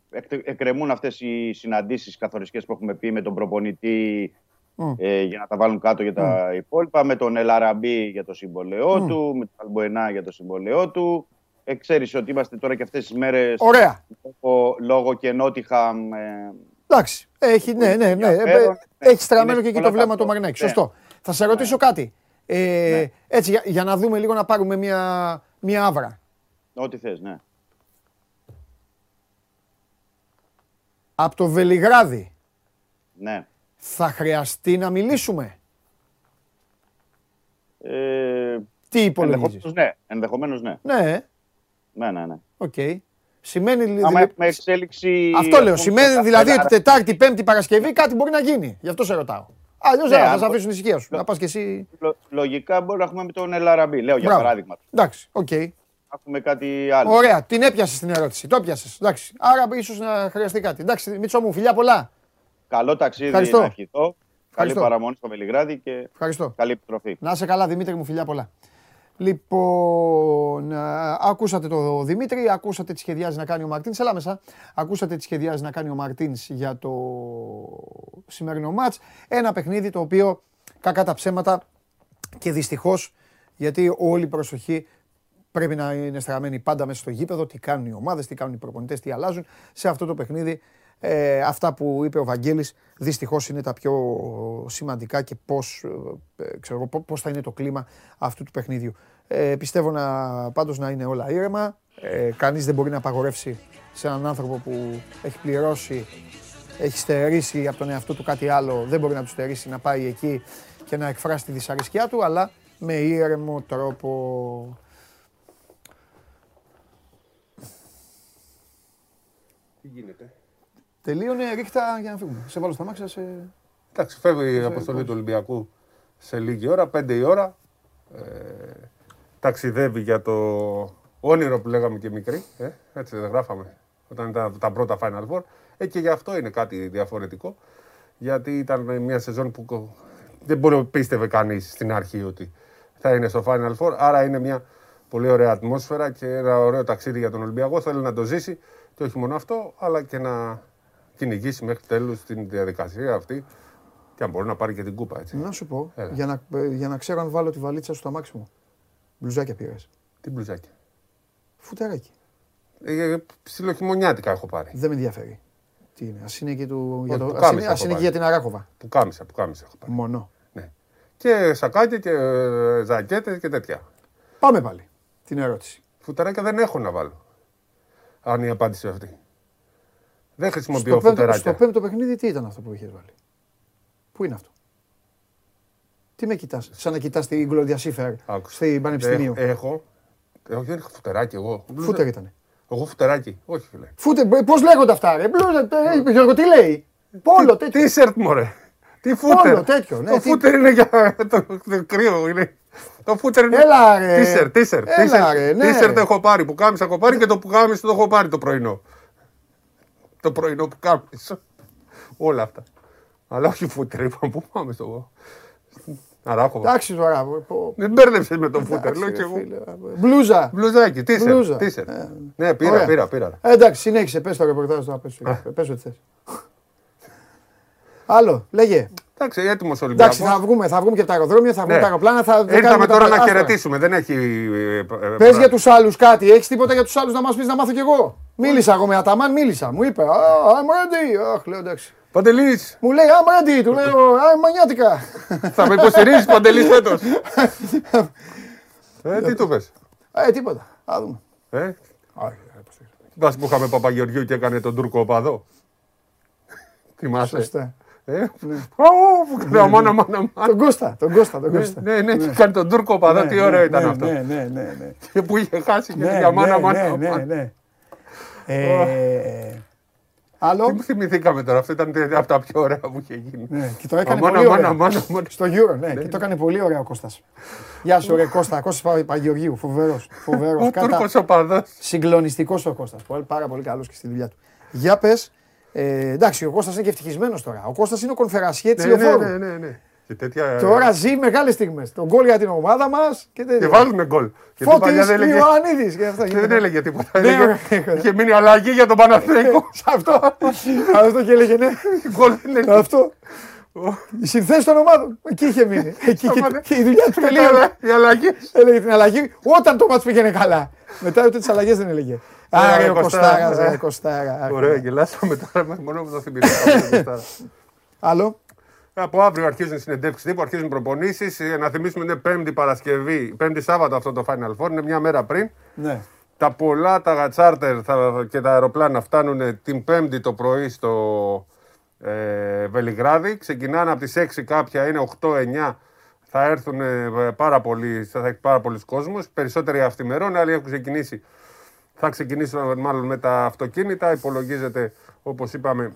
εκ- εκκρεμούν αυτές οι συναντήσεις καθοριστικές που έχουμε πει με τον προπονητή Μμ. ε, για να τα βάλουν κάτω για τα υπόλοιπα, με τον Ελαραμπή για το συμβολαιό Μμ. του, με τον Αλμποενά για το συμβολαιό του. Ε, ξέρεις ότι είμαστε τώρα και αυτές τις μέρες Ωραία. λόγω, λόγω και Νότιχαμ. Ε, Εντάξει. Έχει, ναι, ναι, ναι. ενδιαφέρον. Ε, Έχει στραμμένο Είναι και εκεί πολλά το βλέμμα κάτω. του Μαρινάκη. Ναι. Σωστό. Θα σε ρωτήσω κάτι. Ε, Ναι. Έτσι, για, για να δούμε λίγο να πάρουμε μια, μια άβρα. ό,τι θες, ναι. Από το Βελιγράδι ναι. θα χρειαστεί να μιλήσουμε; Ε, Τι υπολογίζεις; ενδεχομένως ναι. Ενδεχομένως ναι. Ναι, Ναι, ναι, ναι. οκ. Σημαίνει Άμα δηλαδή... έχουμε εξέλιξη... Αυτό λέω. ας πούμε, Σημαίνει στα δηλαδή ότι πεντάρα- Τετάρτη, Πέμπτη, Παρασκευή κάτι μπορεί να γίνει. Γι' αυτό σε ρωτάω. Αλλιώς Ναι, θα αν σε το- αφήσουν ησυχία σου. Να πας κι εσύ. Λο- Λογικά μπορεί να έχουμε με τον Ελαραμπή. Λέω για Μπράβο. παράδειγμα. Εντάξει, οκ. Έχουμε κάτι άλλο. Ωραία, την έπιασες την ερώτηση. Το έπιασες. Εντάξει. Άρα ίσως να χρειαστεί κάτι. Εντάξει, Μίτσο μου, φιλιά πολλά. Καλό ταξίδι Ευχαριστώ. να ευχηθώ. Καλή Ευχαριστώ. παραμονή στο Βελιγράδι και Ευχαριστώ. καλή επιστροφή. Να είσαι καλά, Δημήτρη μου, φιλιά πολλά. Λοιπόν, α, ακούσατε το Δημήτρη, ακούσατε τι σχεδιάζει να κάνει ο Μαρτίνς. Έλα μέσα. Ακούσατε τι σχεδιάζει να κάνει ο Μαρτίνς για το σημερινό μάτς. Ένα παιχνίδι το οποίο κακά τα ψέματα και δυστυχώς γιατί όλη η προσοχή πρέπει να είναι στραμμένη πάντα μέσα στο γήπεδο. Τι κάνουν οι ομάδες, τι κάνουν οι προπονητές, τι αλλάζουν. Σε αυτό το παιχνίδι, ε, αυτά που είπε ο Βαγγέλης δυστυχώς είναι τα πιο σημαντικά και πώς ξέρω, εγώ, πώς θα είναι το κλίμα αυτού του παιχνίδιου. Ε, πιστεύω να, πάντως να είναι όλα ήρεμα. Ε, κανείς δεν μπορεί να απαγορεύσει σε έναν άνθρωπο που έχει πληρώσει, έχει στερήσει από τον εαυτό του κάτι άλλο, δεν μπορεί να του στερήσει να πάει εκεί και να εκφράσει τη δυσαρέσκειά του, αλλά με ήρεμο τρόπο. Τι γίνεται; Τελείωνε, ρίχτα για να φύγουμε. Σε βάλω στα μάξια, σε... Εντάξει, φεύγει η αποστολή του Ολυμπιακού σε λίγη ώρα, πέντε η ώρα. Ε, ταξιδεύει για το όνειρο που λέγαμε και μικροί. Ε, έτσι δεν γράφαμε όταν ήταν τα πρώτα Final Four. Ε, και γι' αυτό είναι κάτι διαφορετικό. Γιατί ήταν μια σεζόν που κο- δεν μπορεί να πίστευε κανείς στην αρχή ότι θα είναι στο Final Four. Άρα είναι μια πολύ ωραία ατμόσφαιρα και ένα ωραίο ταξίδι για τον Ολυμπιακό. Θέλει να το ζήσει και όχι μόνο αυτό, αλλά και να κυνηγήσει μέχρι τέλους την διαδικασία αυτή. Και αν μπορεί να πάρει και την κούπα, έτσι. Να σου πω, Έλα. για να, ε, για να ξέρω αν βάλω τη βαλίτσα σου στο αμάξι μου. Μπλουζάκια πήρες. Τι μπλουζάκι. Φουτεράκι. Ε, ψιλοχειμωνιάτικα έχω πάρει. Δεν με ενδιαφέρει. Τι είναι, α είναι και, του, για, το, που ας κάμισα είναι, ας έχω είναι και πάρει. για την Αράκοβα. Που κάμισα, που κάμισα έχω πάρει. Μόνο. Ναι. Και σακάκια και ε, ζακέτες και τέτοια. Πάμε πάλι την ερώτηση. Φουτεράκια δεν έχω να βάλω. Αν η απάντηση αυτή. Δεν χρησιμοποιώ Στο πέμπτο, φουτεράκια. στο πέμπτο παιχνίδι τι ήταν αυτό που είχες βάλει; Πού είναι αυτό; Τι με κοιτάς, σαν να κοιτάς την Γκλοντια Σίφερ Άκουσα. στην Πανεπιστημίου. Ε, έχω. Ε, όχι, δεν έχω φουτεράκι εγώ. Φούτερ ήταν. Εγώ φουτεράκι. Όχι, φίλε. Φούτερ, πώς λέγονται αυτά ρε; Μπλούζα, ε, Γιώργο, τι λέει; Πόλο, τέτοιο. Τι σερτ μωρέ; Τι φούτερ. Πόλο, τέτοιο, ναι, το τι- φούτερ είναι για το, το κρύο. Είναι. Το φούτερ είναι. Έλα, ρε. Τι-σερτ, τι-σερτ. Έλα, τι-σερτ. ρε, ναι. Τι-σερτ έχω πάρει. Που κάμισα έχω πάρει και το που κάμισα το έχω πάρει το πρωινό. Το πρωινό που κάμισα. Όλα αυτά. Αλλά όχι φούτερ. Είπαμε πού πάμε στο. Αράχοβα. Εντάξει τώρα. πω- Δεν μπέρδεψες με το φούτερ. εντάξει, Λέω ρε και εγώ. φίλε. Μπλούζα. Μπλουζάκι, τι Μπλούζα. τι σερ. Ε, Ναι, πήρα, ωραία. πήρα, πήρα. Ε, εντάξει, συνέχισε. Πες το ρεπορτάζ τώρα. Πες, πες ό,τι θες. Άλλο, λέγε. Εντάξει, έτοιμος Εντάξει, Ολυμπιακός. θα βγούμε, θα βγούμε και από τα αεροδρόμια, θα βγούμε Ναι. τα αεροπλάνα. Θα δεν Ήρθαμε κάνουμε τα τώρα πάντα. να Άστο. χαιρετήσουμε. Δεν έχει. ε, ε, Πες ε, για τους άλλους κάτι. Έχεις τίποτα για τους άλλους να μας πεις να μάθω κι εγώ; Μίλησα εγώ με Αταμάν, μίλησα. Μου είπε, Α, I'm ready. Αχ, λέω εντάξει. Παντελή, Μου λέει, I'm ready. Του λέω, I'm μανιάτικα. θα με υποστηρίζεις Παντελή φέτος; ε, τι του πες; Ε, τίποτα. Α δούμε. Ε, Α, ε, πώς το- Θυμάσαι που είχαμε Παπαγεωργιού και έκανε τον Τούρκο οπαδό. Θυμάσαι; Σωστά. Ε, Ω, που έκανε αμάν, αμάν, αμάν. Τον Κώστα, τον Κώστα, τον Ναι, Κώστα. Ναι, ναι, και έκανε τον Τούρκο οπαδό. Ναι, Τι ναι, ωραίο ήταν ναι, αυτό. Ναι, ναι, ναι. ναι. Και που είχε χάσει και Ναι, είχε αμάν, ναι, αμάν, ναι, ναι, αμάν. ναι. Ε, Άλλο; Τι μου θυμηθήκαμε τώρα, αυτό ήταν από τα πιο ωραία που είχε γίνει. Ναι, και το έκανε Αμάν, πολύ αμάν, ωραία. αμάν, αμάν. Στο Euro, ναι, και το έκανε πολύ ωραία ο Κώστας. Γεια σου, ρε Κώστα, Κώστας Πα- Παγεωργίου, φοβερός, φοβερός. Ο Τούρκος οπαδός. Συγκλονιστικός ο Κώστας, πολύ- πάρα πολύ καλός και στη δουλειά του. Για πες, ε, εντάξει, ο Κώστας είναι και ευτυχισμένος τώρα. Ο Κώστας είναι ο κονφερασιέ της Ναι, ναι, Λεωφόρου. ναι, ναι, ναι. Και τέτοια. Τώρα ζει μεγάλες στιγμές. Τον γκολ για την ομάδα μας και Και τέτοια. βάζουν γκολ. Γιατί παλιά Φώτης δεν έλεγε- Ιωαννίδης και αυτά. Και γίνεται. δεν έλεγε τίποτα. Ναι, Έλεγε, ωραία. είχε μείνει αλλαγή για τον Παναθηναϊκό. Αυτό, αυτό και έλεγε ναι. Γκολ δεν έλεγε. Αυτό. Οι συνθέσεις των ομάδων. Εκεί είχε μείνει. Εκεί και, Σταμάτα. και η δουλειά του τελείωνε. Τώρα, Οι αλλαγές. Έλεγε την αλλαγή όταν το μάτς πήγαινε καλά. Μετά ούτε τις αλλαγές δεν έλεγε. Ωραία, Άρε ο Κωστάρα, Κωστάρα, ε. ρε Κωστάρα. Ωραία, γελάσαμε τώρα μόνο που το θυμηθήκαμε. Άλλο; Από αύριο αρχίζουν οι συνεντεύξεις τύπου, αρχίζουν προπονήσεις. Να θυμίσουμε είναι Πέμπτη Παρασκευή, Πέμπτη Σάββατο αυτό το Final Four, είναι μια μέρα πριν. Ναι. Τα πολλά τα τσάρτερ θα- και τα αεροπλάνα φτάνουν την Πέμπτη το πρωί στο ε, Βελιγράδι. Ξεκινάνε από τις 6 κάποια, είναι 8-9. Θα έρθουν ε, πάρα πολλοί, θα έχει πάρα πολλοί κόσμος. Περισσότεροι αυτημερών, άλλοι έχουν ξεκινήσει. Θα ξεκινήσουν μάλλον με τα αυτοκίνητα. Υπολογίζεται, όπως είπαμε,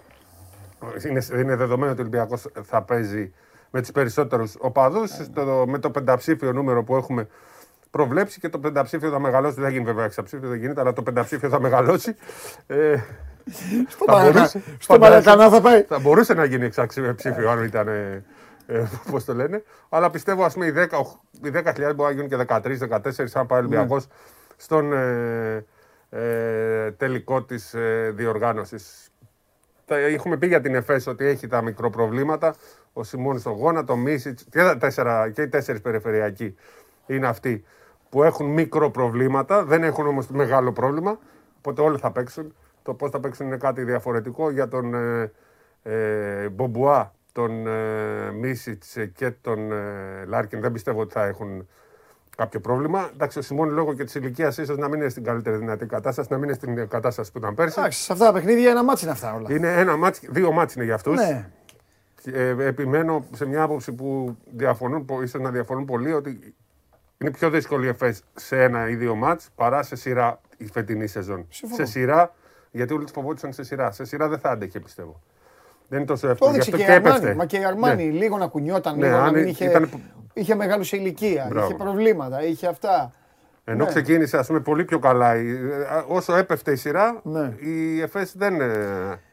είναι, είναι δεδομένο ότι ο Ολυμπιακός θα παίζει με τους περισσότερους οπαδούς. Στο, με το πενταψήφιο νούμερο που έχουμε προβλέψει και το πενταψήφιο θα μεγαλώσει. Δεν θα γίνει βέβαια εξαψήφιο, δεν γίνεται, αλλά το πενταψήφιο θα μεγαλώσει. Ε, Στο θα Μαρακα- μπορούσε- Στο φαντάζεσαι- Μαρακανά θα πάει. θα μπορούσε να γίνει εξαψήφιο αν ήταν. Ε, ε, Πώς το λένε. Αλλά πιστεύω ας πούμε οι 10 οι 10.000 μπορεί να γίνουν και 13-14 αν πάει ο Ολυμπιακός Ναι. στον ε, ε, τελικό της ε, διοργάνωσης. Έχουμε πει για την ΕΦΕΣ ότι έχει τα μικροπροβλήματα. Ο Σιμών στο γόνατο, ο Μίσιτς και, τα τέσσερα- και οι τέσσερις περιφερειακοί είναι αυτοί που έχουν μικροπροβλήματα. Δεν έχουν όμως μεγάλο πρόβλημα. Οπότε όλοι θα παίξουν. Το πώς θα παίξουν είναι κάτι διαφορετικό για τον ε, ε, Μπομπουά, τον ε, Μίσιτς και τον ε, Λάρκιν. Δεν πιστεύω ότι θα έχουν κάποιο πρόβλημα. Εντάξει, ο Σιμών λόγω και της ηλικίας ίσως να μην είναι στην καλύτερη δυνατή κατάσταση, να μην είναι στην κατάσταση που ήταν πέρσι. Εντάξει, σε αυτά τα παιχνίδια ένα ματς είναι αυτά όλα. Είναι ένα ματς, δύο ματς είναι για αυτούς. Ναι. Ε, επιμένω σε μια άποψη που διαφωνούν, πο- ίσως να διαφωνούν πολύ, ότι είναι πιο δύσκολη η ΕΦΕΣ σε ένα ή δύο μάτς παρά σε σειρά η φετινή σεζόν. Συμφωνώ. Σε σειρά, γιατί όλοι τους φοβόντουσαν σε σειρά. Σε σειρά δεν θα άντεχε, πιστεύω. Δεν είναι τόσο Το εύκολο. Γι' έδειξε αυτό και η και έπεφτε. Αρμάνι. Μα και η Αρμάνι Ναι. λίγο να κουνιόταν, Ναι, λίγο να αν μην είχε, ήταν- είχε μεγάλου σε ηλικία, Μπράβο. είχε προβλήματα, είχε αυτά. Ενώ Ναι. ξεκίνησε ας πούμε, πολύ πιο καλά. η- ε, Όσο έπεφτε η σειρά, Ναι. η ΕΦΕΣ δεν ε,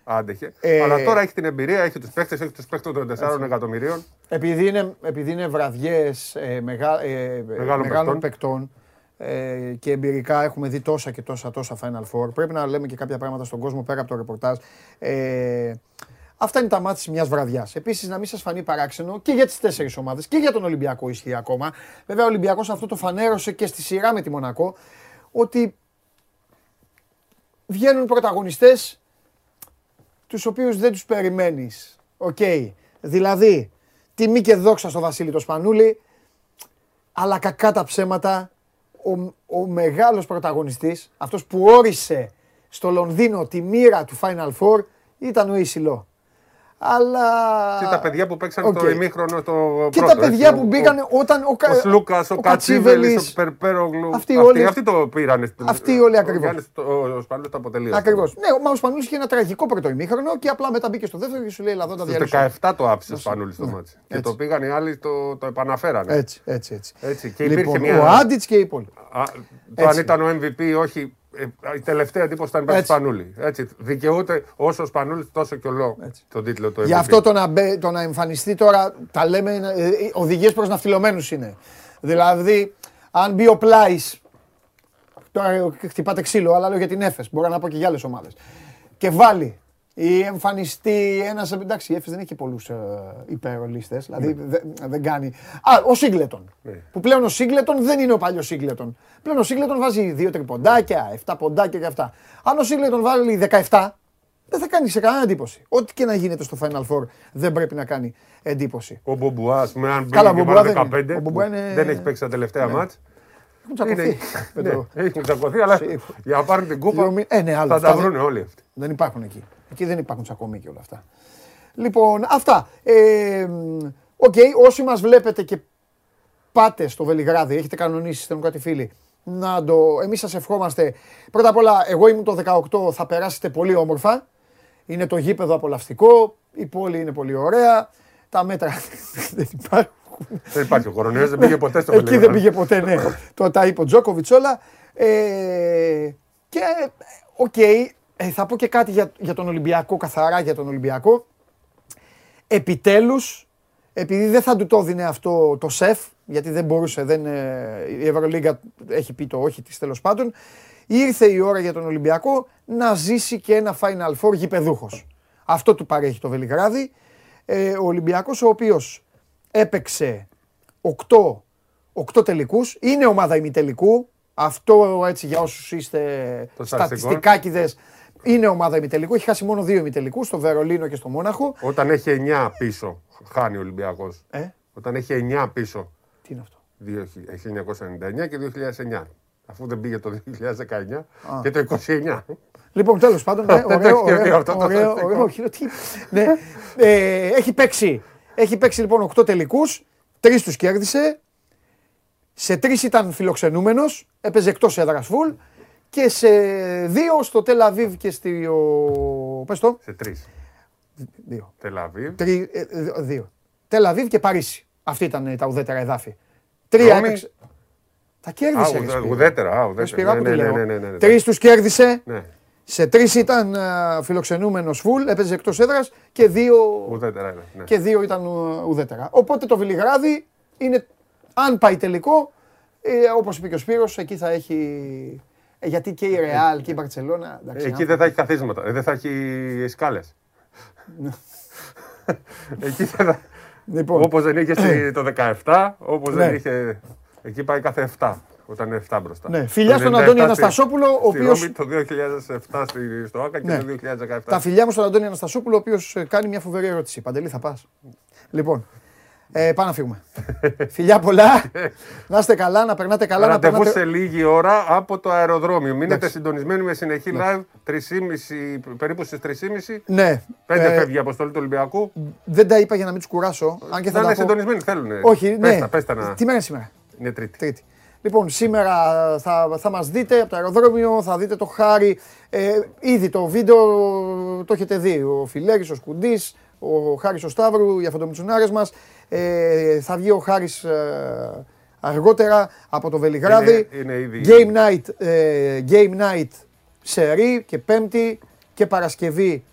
άντεχε. Ε, Αλλά τώρα έχει την εμπειρία, έχει τους παίχτε, έχει τους παίχτε των 4 εκατομμυρίων. Επειδή είναι, επειδή είναι βραδιές ε, μεγα, ε, μεγάλων, παικτών. παικτών ε, και εμπειρικά έχουμε δει τόσα και τόσα τόσα Final Four. Πρέπει να λέμε και κάποια πράγματα στον κόσμο πέρα από το ρεπορτάζ. Ε, αυτά είναι τα μάτια μιας βραδιάς. Επίσης, να μην σας φανεί παράξενο και για τις τέσσερις ομάδες και για τον Ολυμπιακό ισχύει ακόμα. Βέβαια, ο Ολυμπιακός αυτό το φανέρωσε και στη σειρά με τη Μονακό ότι βγαίνουν πρωταγωνιστές τους οποίους δεν τους περιμένεις. Οκ. Δηλαδή, τιμή και δόξα στο Βασίλη το Σπανούλη, αλλά κακά τα ψέματα, ο, ο μεγάλος πρωταγωνιστής, αυτός που όρισε στο Λονδίνο τη μοίρα του Final Four, ήταν ο Έισι Λο. Αλλά... Και τα παιδιά που παίξαν Οκ. το ημίχρονο το Και πρώτο, τα παιδιά έτσι, που ο- μπήκαν όταν ο, Κα- Ο Σλούκας, ο, ο Κατσίβελη, ο Κατσίβελης, Περπέρογλου. Αυτοί όλοι- αυτοί το πήραν. στην- Αυτοί όλοι ο ακριβώς. Γιάννης το- Ο Σπανούλης το αποτελείωσε. Ακριβώς. Ναι, μα ο Σπανούλης είχε ένα τραγικό πρώτο ημίχρονο και απλά μετά μπήκε στο δεύτερο και σου λέει Λαδό τα Στους διαλύσω. 17 το άφησε ο Σπανούλης στο μάτσι. Και Ναι. έτσι. το πήγαν οι άλλοι, το, το επαναφέρανε. Έτσι, έτσι, έτσι. Έτσι, και υπήρχε Λοιπόν, μια- ο Άντιτς και οι υπόλοιποι. Α, το Έτσι. αν ήταν ο MVP ή όχι, ε, η τελευταία εντύπωση ήταν υπέρ του Έτσι. Σπανούλη. Έτσι, δικαιούται όσο ο Σπανούλης τόσο και ο Λό τον τίτλο του MVP. Γι' αυτό το να, μπε- το να εμφανιστεί τώρα, τα λέμε, οδηγίες προς ναυτιλωμένους είναι. Δηλαδή, αν μπει ο Πλάις. Τώρα ε, χτυπάτε ξύλο, αλλά λέω για την Έφε. Μπορώ να πω και για άλλες ομάδες. Και βάλει ή εμφανιστεί ένας. Εντάξει, η Έφε δεν έχει πολλούς ε, υπερολίστες. Δηλαδή δεν, δεν κάνει. Α, ο Σίγκλετον. Ναι. Που πλέον ο Σίγκλετον δεν είναι ο παλιός Σίγκλετον. Πλέον ο Σίγκλετον βάζει δύο τριποντάκια, 7 ποντάκια και αυτά. Αν ο Σίγκλετον βάλει 17, δεν θα κάνει σε κανένα εντύπωση. Ό,τι και να γίνεται στο Final Four δεν πρέπει να κάνει εντύπωση. Ο Μπομπουάς, α πούμε, αν Καλά, μπει ο και Μπομπουά βάλει δεν 15, είναι. Ο Μπομπουά είναι- δεν έχει παίξει τα τελευταία ματς. Έχουν τσακωθεί. με ναι, το- έχουν τσακωθεί, αλλά Σίγουρα. για να πάρουν την Δύο κούπα μη- ε, ναι, άλλο. θα τα Αυτά βρουν δεν- όλοι αυτοί. Δεν υπάρχουν εκεί. Εκεί δεν υπάρχουν τσακωμοί και όλα αυτά. Λοιπόν, αυτά. Ε, μ, Οκ, όσοι μας βλέπετε και πάτε στο Βελιγράδι, έχετε κανονίσει, στέλνουν κάτι φίλοι, να το, εμείς σας ευχόμαστε. Πρώτα απ' όλα, εγώ ήμουν το 18, θα περάσετε πολύ όμορφα. Είναι το γήπεδο απολαυστικό, η πόλη είναι πολύ ωραία, τα μέτρα δεν υπάρχουν. Δεν υπάρχει ο κορονοϊός, δεν πήγε ποτέ στο Εκεί δεν Βελιγράδι. πήγε ποτέ, ναι. το τα είπε ο Τζόκοβιτς όλα. Ε, και, οκ, ε, θα πω και κάτι για, για τον Ολυμπιακό, καθαρά για τον Ολυμπιακό. Επιτέλους, επειδή δεν θα του το έδινε αυτό το ΣΕΦ, γιατί δεν μπορούσε, δεν, ε, η Ευρωλίγκα έχει πει το όχι της τέλος πάντων, ήρθε η ώρα για τον Ολυμπιακό να ζήσει και ένα Final Four γηπεδούχος. Αυτό του παρέχει το Βελιγράδι. Ε, ο Ολυμπιακός ο οποίος έπαιξε 8, 8 τελικούς, είναι ομάδα ημιτελικού. Αυτό έτσι για όσους είστε Το στατιστικό. στατιστικάκιδες, είναι ομάδα ημιτελικού. Έχει χάσει μόνο δύο ημιτελικούς, στο Βερολίνο και στο Μόναχο. Όταν έχει 9 πίσω, χάνει ο Ολυμπιακός. Ε, Όταν έχει 9 πίσω, τι είναι αυτό; 1999 και 2009. Αφού δεν πήγε το 2019 και το 29. Λοιπόν, τέλος πάντων, ναι, Δεν ωραίο, έχει ωραίο, αυτό το ωραίο, στατιστικό. ωραίο, όχι, τι- ναι. Ε, έχει παίξει, έχει παίξει λοιπόν 8 τελικούς, τρεις τους κέρδισε, σε τρεις ήταν φιλοξενούμενος, έπαιζε εκτός έδρας φουλ και σε δύο στο Τελαβίβ και στη... Ο, πες το, Σε τρεις. δύο. Τελαβίβ. Τρι, ε, ε, δύο. Τελαβίβ και Παρίσι. Αυτή ήταν ε, τα ουδέτερα εδάφη. Τρία Ρώμη. έπαιξε. Τα Α, κέρδισε. ρε ουδε- Σπύρο. ουδέτερα. α, Ρε ουδέτερα. Σπυράκου, Ναι, τι ναι, λέω. ναι, ναι, ναι, ναι. Τρεις τους κέρδισε. Ναι, Σε τρεις ήταν uh, φιλοξενούμενος φουλ, έπαιζε εκτός έδρας και δύο, ουδέτερα. ναι, ναι. και δύο ήταν ε, ουδέτερα. Οπότε το Βιλιγράδι είναι, αν πάει τελικό, ε, όπως είπε και ο Σπύρος, εκεί θα έχει. Ε, γιατί και η Ρεάλ και η Μπαρσελόνα. Εκεί δεν θα έχει καθίσματα, ε, δεν θα έχει σκάλες. Εκεί δεν θα. Λοιπόν, Όπως δεν είχε στη- το 17, όπως Ναι. δεν είχε. Εκεί πάει κάθε 7. Όταν είναι 7 μπροστά. Ναι, φιλιά Το στον 97 Αντώνη στη- Αναστασόπουλο, ο στη οποίος- Ρώμη, Το 2007 στη- στο ΆΚΑ και Ναι. το 2017. τα φιλιά μου στον Αντώνη Αναστασόπουλο, ο οποίος κάνει μια φοβερή ερώτηση. Παντελή, θα πας; Λοιπόν, ε, πάμε να φύγουμε. φιλιά πολλά. να είστε καλά, να περνάτε καλά. Να Ραντεβού περνάτε... σε λίγη ώρα από το αεροδρόμιο. Μείνετε Εντάξει. συντονισμένοι με συνεχή live 3.30, περίπου στις 3.30. Ναι, Πέντε ε, φεύγει η αποστολή του Ολυμπιακού. δεν τα είπα για να μην τους κουράσω. Αν και θα Να τα είναι πω. συντονισμένοι, θέλουν. Όχι, πες ναι. Τα, πες τα να... Τι μέρα είναι σήμερα; Είναι τρίτη. Τρίτη. Λοιπόν, σήμερα θα, θα μας δείτε από το αεροδρόμιο, θα δείτε το Χάρη. Ε, ήδη το βίντεο το έχετε δει. Ο Φιλέρης, ο Σκουντής, ο Χάρης ο Σταύρου, οι αυτοντομιτσουνάρες μας. Ε, θα βγει ο Χάρης ε, αργότερα από το Βελιγράδι. Είναι- είναι ήδη- Game night, ε, game night σε Ρή και Πέμπτη και Παρασκευή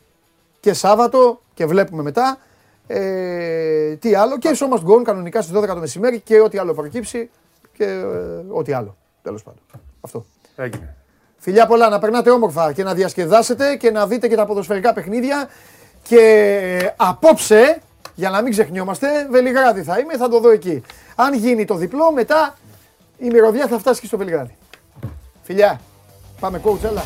και Σάββατο και βλέπουμε μετά. Ε, τι άλλο και show must go on κανονικά στις 12 το μεσημέρι και ό,τι άλλο προκύψει και ε, ό,τι άλλο. Τέλος πάντων. Αυτό. Έγινε. Φιλιά πολλά, να περνάτε όμορφα και να διασκεδάσετε και να δείτε και τα ποδοσφαιρικά παιχνίδια. Και ε, απόψε, για να μην ξεχνιόμαστε, Βελιγράδι θα είμαι, θα το δω εκεί. Αν γίνει το διπλό, μετά η μυρωδιά θα φτάσει και στο Βελιγράδι. Φιλιά, πάμε coach, έλα.